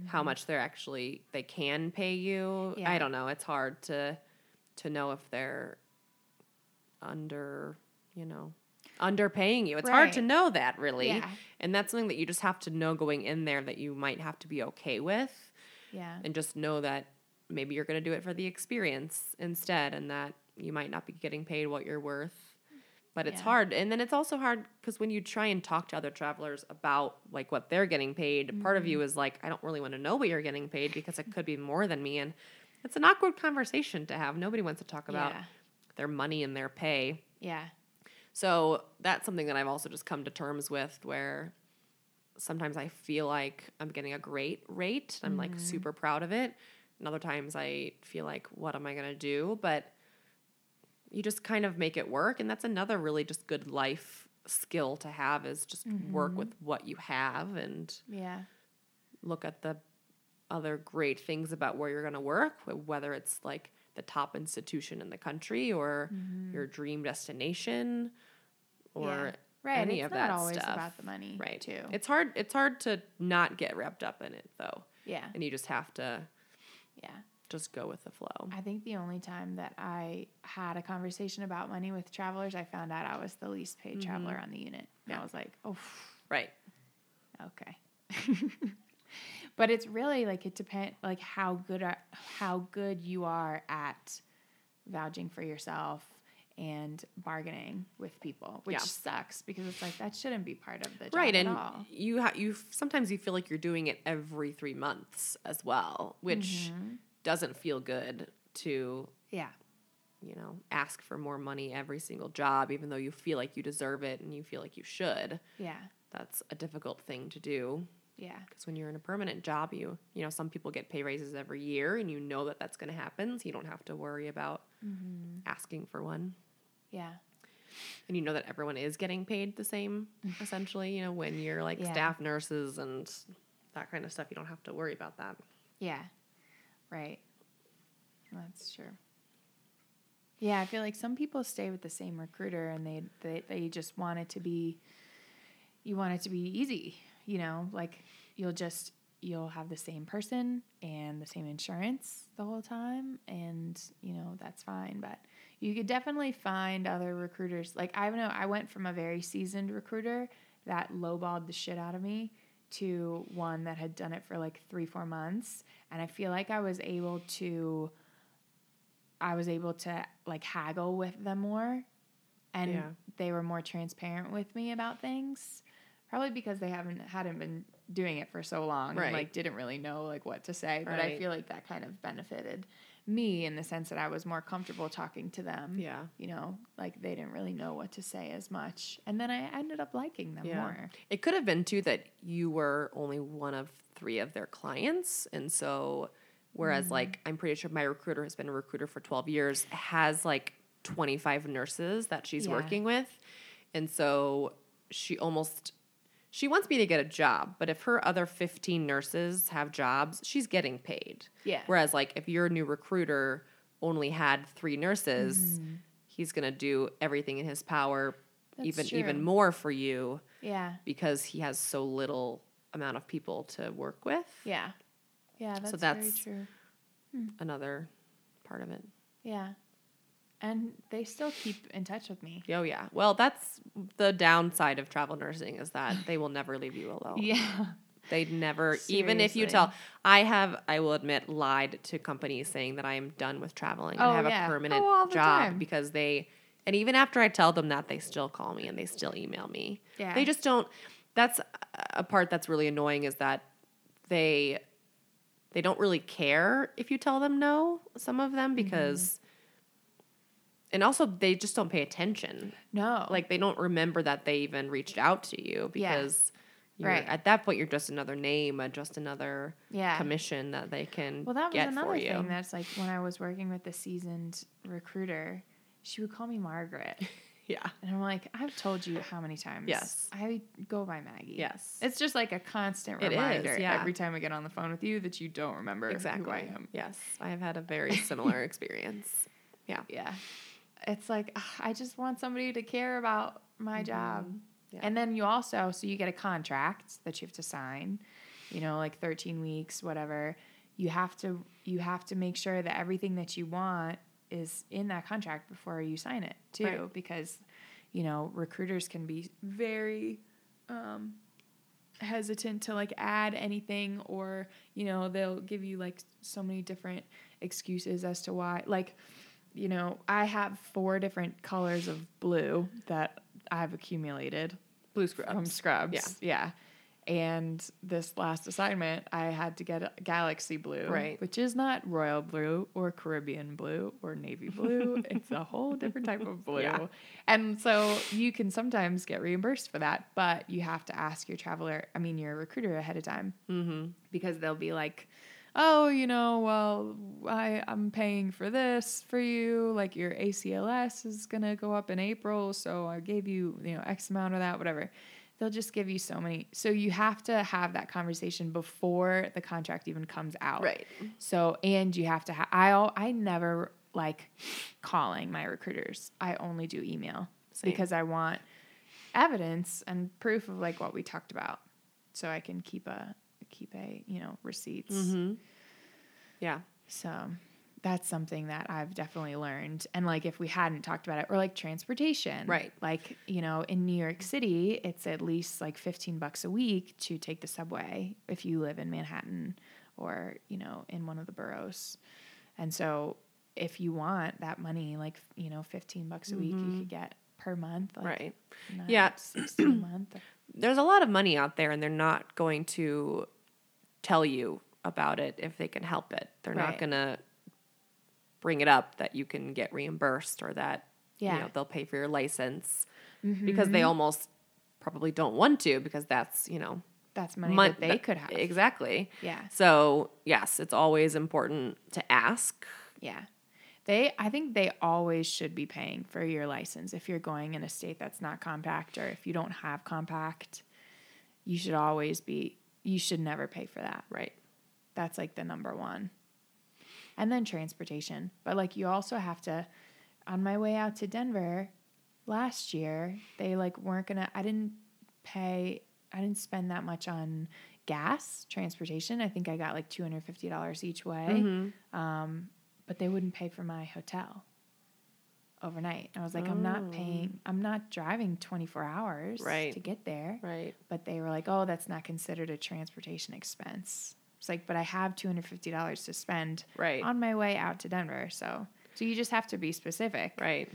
how mm-hmm. much they're actually they can pay you. Yeah. I don't know. It's hard to to know if they're under, you know, underpaying you. It's hard to know that really. Yeah. And that's something that you just have to know going in there that you might have to be okay with yeah, and just know that maybe you're going to do it for the experience instead and that you might not be getting paid what you're worth. But it's Yeah. hard. And then it's also hard because when you try and talk to other travelers about like what they're getting paid, part of you Mm-hmm. is like, I don't really want to know what you're getting paid because it could be more than me. And it's an awkward conversation to have. Nobody wants to talk about Yeah. their money and their pay. yeah, So that's something that I've also just come to terms with where sometimes I feel like I'm getting a great rate. I'm like super proud of it. And other times I feel like, what am I going to do? But you just kind of make it work. And that's another really just good life skill to have is just work mm-hmm. with what you have and yeah, look at the other great things about where you're going to work, whether it's like the top institution in the country or mm-hmm. your dream destination or yeah. right. any it's of not that always stuff. about the money, right Too. It's hard. It's hard to not get wrapped up in it though, yeah, and you just have to yeah. Just go with the flow. I think the only time that I had a conversation about money with travelers, I found out I was the least paid traveler on the unit. And Yeah. I was like, oh, Right. okay. but it's really like it depends like how good are, how good you are at vouching for yourself and bargaining with people, which Yeah. sucks because it's like that shouldn't be part of the job right, at and you ha- you sometimes you feel like you're doing it every three months as well, which Mm-hmm. Doesn't feel good to Yeah. you know, ask for more money every single job, even though you feel like you deserve it and you feel like you should. Yeah. That's a difficult thing to do Yeah. because when you're in a permanent job, you, you know, some people get pay raises every year and you know that that's going to happen. So you don't have to worry about Mm-hmm. asking for one. Yeah. And you know that everyone is getting paid the same, essentially, you know, when you're like Yeah. staff nurses and that kind of stuff, you don't have to worry about that. Yeah. Right. That's true. Yeah, I feel like some people stay with the same recruiter and they they, they just want it to be you want it to be easy, you know, like you'll just you'll have the same person and the same insurance the whole time and you know that's fine but you could definitely find other recruiters like i know i went from a very seasoned recruiter that lowballed the shit out of me to one that had done it for like three, four months. And I feel like I was able to, I was able to like haggle with them more. And Yeah. they were more transparent with me about things. Probably because they haven't hadn't been doing it for so long Right. and like didn't really know like what to say. But I feel like that kind of benefited me in the sense that I was more comfortable talking to them Yeah. you know, like they didn't really know what to say as much. And then I ended up liking them Yeah. more. It could have been too that you were only one of three of their clients. And so, whereas, mm-hmm. like, I'm pretty sure my recruiter has been a recruiter for 12 years, has like 25 nurses that she's Yeah. working with. And so, she almost. She wants me to get a job, but if her other 15 nurses have jobs, she's getting paid. Yeah. Whereas, like, if your new recruiter only had three nurses, mm-hmm. he's going to do everything in his power, That's even even more for you Yeah. because he has so little amount of people to work with. Yeah. Yeah, that's, that's- very true. Hmm. Another part of it. Yeah. And they still keep in touch with me. Oh yeah. Well, that's the downside of travel nursing is that they will never leave you alone. Yeah. They never even if you tell I have I will admit lied to companies saying that I am done with traveling Oh, and have yeah. a permanent Oh, all the job time. because they and even after I tell them that they still call me and they still email me. Yeah. They just don't that's a part that's really annoying is that they they don't really care if you tell them no, some of them Mm-hmm. because and also they just don't pay attention. No. Like they don't remember that they even reached out to you because you're, Right. at that point you're just another name, uh, just another yeah. commission that they can Well, that was another thing that's like when I was working with the seasoned recruiter, she would call me Margaret. yeah. And I'm like, I've told you how many times. Yes. I go by Maggie. Yes. It's just like a constant It is, reminder yeah. every time I get on the phone with you that you don't remember exactly. who I am. Yes. I have had a very similar experience. Yeah. Yeah. It's like ugh, I just want somebody to care about my job. Mm-hmm. Yeah. And then you also so you get a contract that you have to sign, you know, like 13 weeks, whatever. You have to you have to make sure that everything that you want is in that contract before you sign it too Right. because you know, recruiters can be very um hesitant to like add anything or you know they'll give you like so many different excuses as to why like you know i have four different colors of blue that i've accumulated Blue scrubs. from scrubs yeah Yeah. and this last assignment i had to get a galaxy blue Right. which is not royal blue or caribbean blue or navy blue it's a whole different type of blue Yeah. and so you can sometimes get reimbursed for that but you have to ask your traveler i mean your recruiter ahead of time mm-hmm. because they'll be like, oh, you know, well, I, I'm paying for this for you. Like your ACLS is going to go up in April. So I gave you, you know, X amount of that, whatever. They'll just give you so many. So you have to have that conversation before the contract even comes out. Right. So, and you have to have, I, I never like calling my recruiters. I only do email Same. because I want evidence and proof of like what we talked about. So I can keep a, keep a, you know, receipts. Mm-hmm. Yeah. So that's something that I've definitely learned. And like if we hadn't talked about it, or like transportation. Right. Like, you know, in New York City, it's at least like 15 bucks a week to take the subway if you live in Manhattan or, you know, in one of the boroughs. And so if you want that money, like, you know, 15 bucks a week, you could get per month. Like Right. Yeah. 60 a month. There's a lot of money out there and they're not going to tell you about it if they can help it. They're not going to bring it up that you can get reimbursed or that you Yeah. know, they'll pay for your license because they mm-hmm. almost probably don't want to because that's, you know, That's money mon- that they that- could have. Exactly. Yeah. So, yes, it's always important to ask. Yeah. They I think they always should be paying for your license if you're going in a state that's not compact or if you don't have compact, you should always be you should never pay for that. Right. That's like the number one. And then transportation. But like you also have to on my way out to Denver last year, they like weren't gonna I didn't pay I didn't spend that much on gas, transportation. I think I got like two hundred fifty dollars each way. Mm-hmm. Um, but they wouldn't pay for my hotel. Overnight. I was like, I'm not Oh. paying, I'm not driving 24 hours Right. to get there. Right. But they were like, oh, that's not considered a transportation expense. It's like, but I have $250 to spend Right. on my way out to Denver. So, so you just have to be specific. Right.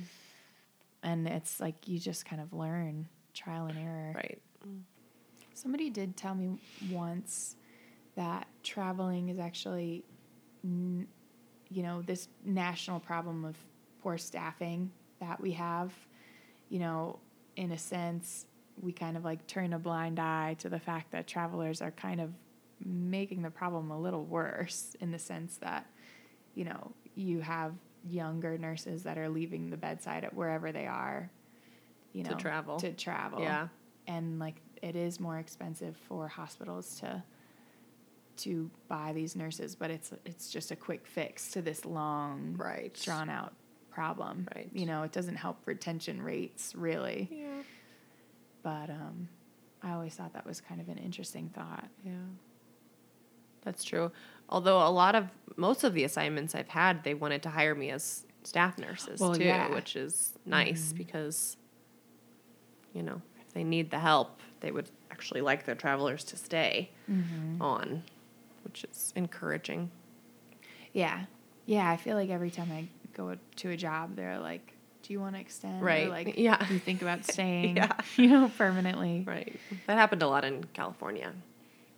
And it's like, you just kind of learn trial and error. Right. Somebody did tell me once that traveling is actually, you know, this national problem of poor staffing that we have. You know, in a sense, we kind of like turn a blind eye to the fact that travelers are kind of making the problem a little worse in the sense that, you know, you have younger nurses that are leaving the bedside at wherever they are, you know, To travel. To travel Yeah. and like it is more expensive for hospitals to to buy these nurses but it's it's just a quick fix to this long Right. drawn out problem Right. you know it doesn't help retention rates really Yeah. but um i always thought that was kind of an interesting thought Yeah. That's true. Although a lot of most of the assignments I've had, they wanted to hire me as staff nurses Well, too, yeah. which is nice because you know, if they need the help, they would actually like their travelers to stay on, which is encouraging. yeah yeah i feel like every time i go to a job they're like do you want to extend or Right. like Yeah. do you think about staying Yeah. you know permanently Right. That happened a lot in California.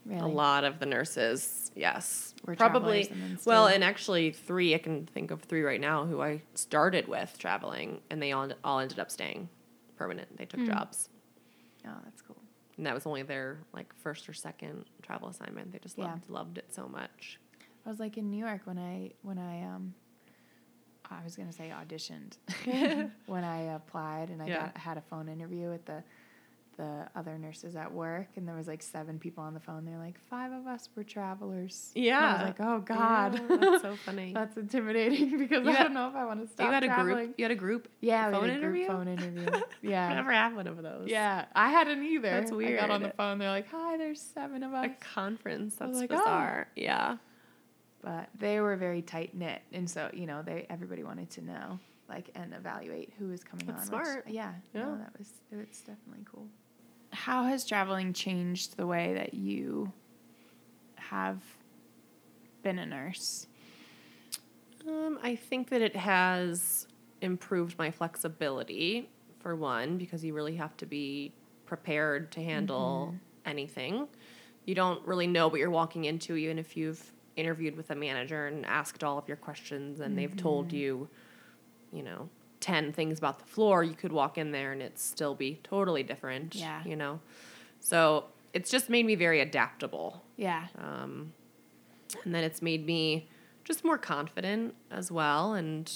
really A lot of the nurses, yes, Were probably. and Well, and actually, three I can think of three right now who I started with traveling, and they all all ended up staying permanent. They took Hmm. jobs, oh that's cool and that was only their like first or second travel assignment. They just Yeah. loved loved it so much. I was like in New York when I when I um I was gonna say auditioned when I applied and I Yeah. got had a phone interview with the the other nurses at work and there was like seven people on the phone. They're like five of us were travelers. And I was like, oh God, Yeah, that's so funny. that's intimidating because You I had- don't know if I want to stop you had a group. You had a group. Yeah, phone had a group interview? phone interview. I Yeah. never had one of those. Yeah, I hadn't either. That's I got on the phone. They're like, "Hi, there's seven of us." A conference. I That's like, oh. bizarre. Yeah. But they were very tight knit, and so you know, they everybody wanted to know, like, and evaluate who was coming That's on. which- smart. yeah, Yeah. no, that was it's definitely cool. How has traveling changed the way that you have been a nurse? Um, I think that it has improved my flexibility for one because you really have to be prepared to handle anything. You don't really know what you're walking into, even if you've interviewed with a manager and asked all of your questions and they've told mm-hmm. you, you know, 10 things about the floor. You could walk in there and it still be totally different. Yeah. You know? So it's just made me very adaptable. Yeah, Um, and then it's made me just more confident as well. And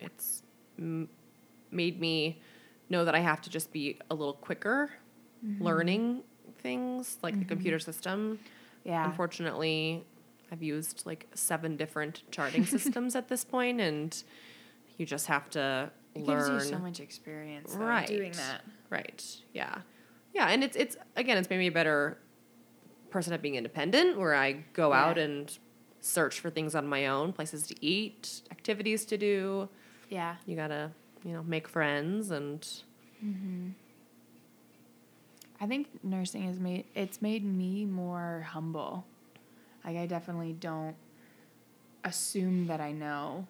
it's m- made me know that I have to just be a little quicker mm-hmm. learning things like the mm-hmm. computer system. yeah, Unfortunately, I've used like seven different charting systems at this point, and you just have to it learn. gives you so much experience, though, right doing that. Right. Yeah. Yeah, and it's it's again, it's made me a better person at being independent, where I go out and search for things on my own, places to eat, activities to do. Yeah, You gotta, you know, make friends and mm-hmm. I think nursing has made it's made me more humble. Like I definitely don't assume that I know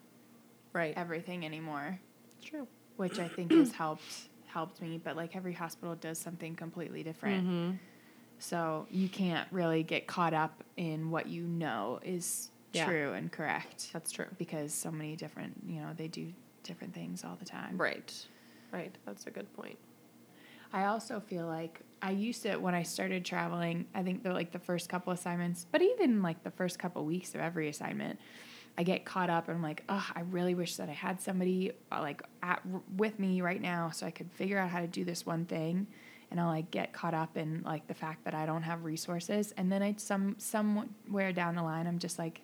right. everything anymore, True. which I think has helped helped me, but like every hospital does something completely different. Mm-hmm. So you can't really get caught up in what you know is Yeah. true and correct That's true. because so many different, you know, they do different things all the time. Right. Right. That's a good point. I also feel like I used to when I started traveling. I think the like the first couple assignments, but even like the first couple weeks of every assignment, I get caught up and I'm like, oh, I really wish that I had somebody uh, like at, with me right now so I could figure out how to do this one thing. And I'll like get caught up in like the fact that I don't have resources, and then I some somewhere down the line I'm just like,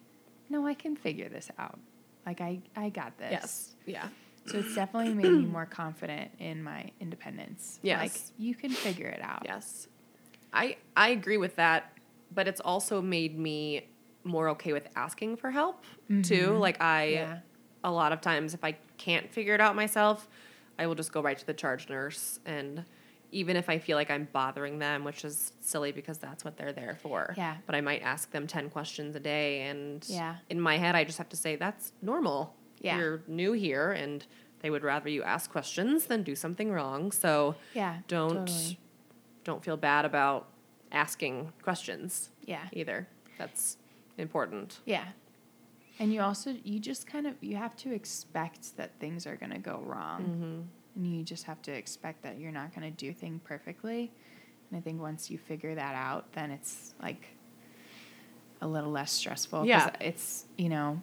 no, I can figure this out. Like I I got this. Yes. Yeah. So it's definitely made me more confident in my independence. Yes. Like you can figure it out. Yes. I I agree with that, but it's also made me more okay with asking for help too. Mm-hmm. Like I Yeah. a lot of times, if I can't figure it out myself, I will just go right to the charge nurse. And even if I feel like I'm bothering them, which is silly because that's what they're there for. Yeah. But I might ask them 10 questions a day. And Yeah. in my head, I just have to say, that's normal. Yeah. You're new here and they would rather you ask questions than do something wrong. So Yeah. don't totally. don't feel bad about asking questions Yeah. either. That's important. Yeah. And you also you just kind of you have to expect that things are going to go wrong. Mm-hmm. And you just have to expect that you're not going to do things perfectly. And I think once you figure that out, then it's like a little less stressful. Yeah. It's, you know,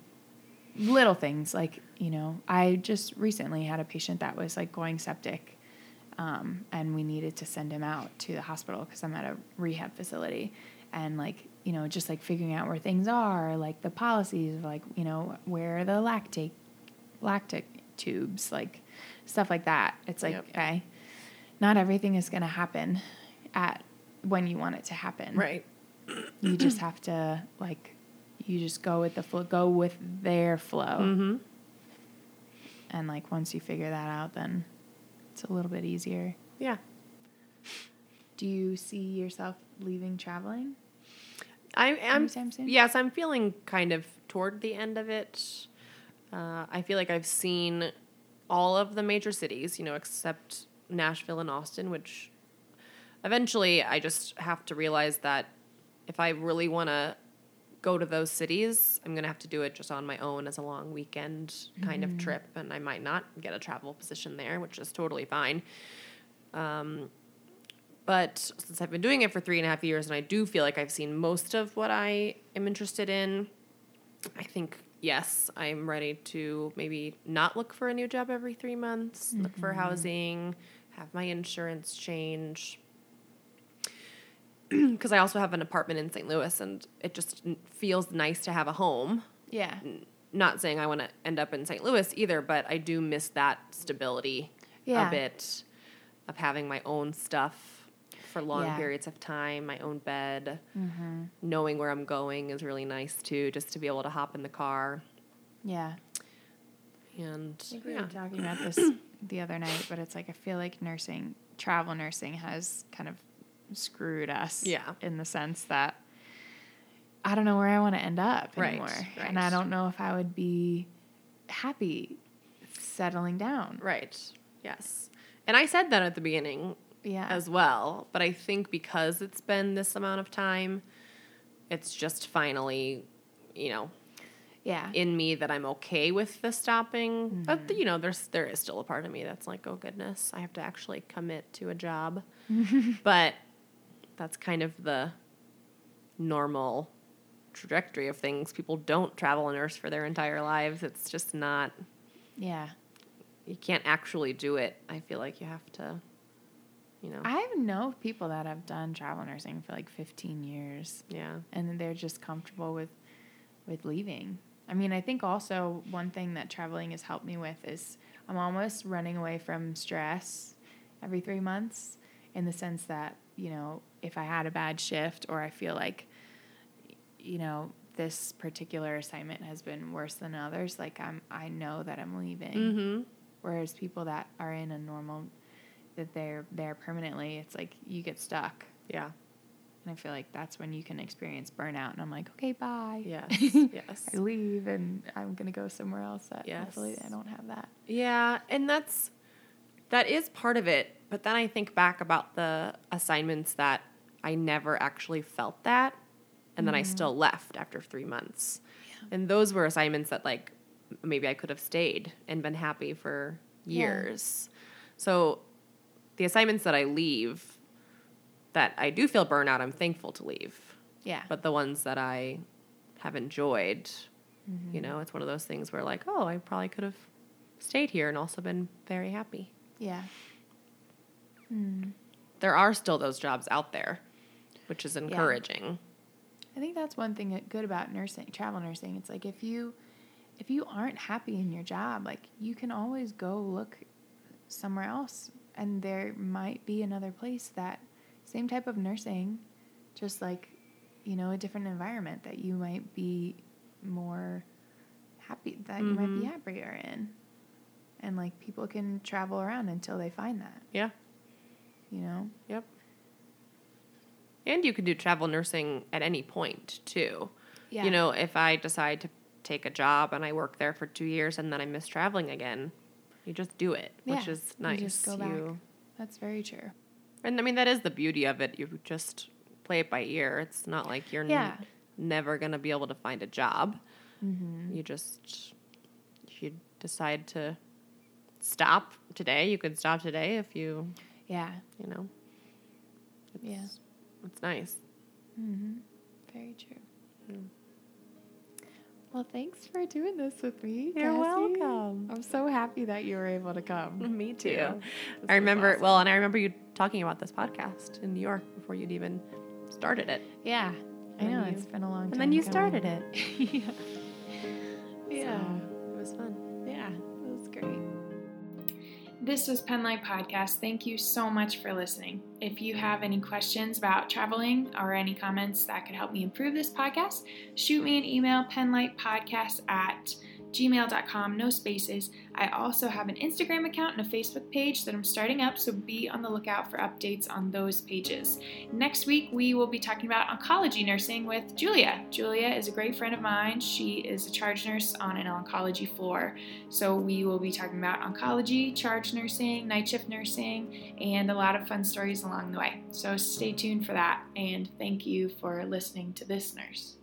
little things like, you know, I just recently had a patient that was like going septic. Um, and we needed to send him out to the hospital because I'm at a rehab facility. And like, you know, just like figuring out where things are, like the policies, like, you know, where are the lactate lactic tubes, like stuff like that. It's like, Yep. okay, not everything is going to happen at when you want it to happen. Right. You just have to like, you just go with the flow, go with their flow. Mm-hmm. And like, once you figure that out, then it's a little bit easier. Yeah. Do you see yourself leaving traveling? I am. Anytime soon? Yes, I'm feeling kind of toward the end of it. Uh, I feel like I've seen all of the major cities, you know, except Nashville and Austin, which eventually I just have to realize that if I really want to go to those cities, I'm going to have to do it just on my own as a long weekend kind of trip. And I might not get a travel position there, which is totally fine. Um, but since I've been doing it for three and a half years and I do feel like I've seen most of what I am interested in, I think, yes, I'm ready to maybe not look for a new job every three months, look for housing, have my insurance change. Because I also have an apartment in St. Louis and it just feels nice to have a home. Yeah. Not saying I want to end up in St. Louis either, but I do miss that stability Yeah. a bit of having my own stuff for long Yeah. periods of time, my own bed. Mm-hmm. Knowing where I'm going is really nice too, just to be able to hop in the car. Yeah. And I think we yeah. were talking about this the other night, but it's like I feel like nursing, travel nursing has kind of screwed us. Yeah. In the sense that I don't know where I want to end up anymore. right. And I don't know if I would be happy settling down. Right. Yes. And I said that at the beginning Yeah. as well, but I think because it's been this amount of time, it's just finally, you know, yeah. in me that I'm okay with the stopping. Mm-hmm. But you know, there's there is still a part of me that's like, oh goodness, I have to actually commit to a job. but that's kind of the normal trajectory of things. People don't travel a nurse for their entire lives. It's just not yeah. you can't actually do it. I feel like you have to you know. I know people that have done travel nursing for like 15 years. yeah. and they're just comfortable with with leaving. I mean, I think also one thing that traveling has helped me with is I'm almost running away from stress every 3 months in the sense that, you know, if I had a bad shift or I feel like you know, this particular assignment has been worse than others, like I'm I know that I'm leaving. Mhm. Whereas people that are in a normal that they're there permanently, it's like you get stuck. Yeah. And I feel like that's when you can experience burnout. And I'm like, okay, bye. Yes. yes. I leave and I'm going to go somewhere else that Yes. hopefully I don't have that. Yeah, and that's that is part of it. But then I think back about the assignments that I never actually felt that, and then I mm-hmm. still left after three months. And those were assignments that like maybe I could have stayed and been happy for Yeah. years. So the assignments that I leave that I do feel burnout, I'm thankful to leave. Yeah. But the ones that I have enjoyed, you mm-hmm. know, it's one of those things where like, oh, I probably could have stayed here and also been very happy. Yeah. Mm. There are still those jobs out there, which is encouraging. I think that's one thing good about nursing, travel nursing. It's like if you if you aren't happy in your job, like you can always go look somewhere else and there might be another place that same type of nursing, just like, you know, a different environment that you might be more happy that you might be happier in. And like people can travel around until they find that, Yeah. you know? Yep. And you can do travel nursing at any point too. Yeah. You know, if I decide to take a job and I work there for two years and then I miss traveling again, you just do it, which Yeah, is you nice. just go back. That's very true. and I mean that is the beauty of it. You just play it by ear. It's not like you're n- never gonna be able to find a job. Mm-hmm. You just you decide to stop today, you could stop today if you Yeah. you know. It's, Yeah. It's nice. Mm-hmm. Very true. Mm. Well, thanks for doing this with me. You're Cassie. welcome. I'm so happy that you were able to come. Me too. This I remember awesome. well, and I remember you talking about this podcast in New York before you'd even started it. Yeah. I know it's been a long time. And then you coming. started it. yeah. Yeah. This was Penlight Podcast. Thank you so much for listening. If you have any questions about traveling or any comments that could help me improve this podcast, shoot me an email, penlightpodcast at gmail.com, no spaces. I also have an Instagram account and a Facebook page that I'm starting up, so be on the lookout for updates on those pages. Next week, we will be talking about oncology nursing with Julia. Julia is a great friend of mine. She is a charge nurse on an oncology floor. So we will be talking about oncology, charge nursing, night shift nursing, and a lot of fun stories along the way. So stay tuned for that, and thank you for listening to this nurse.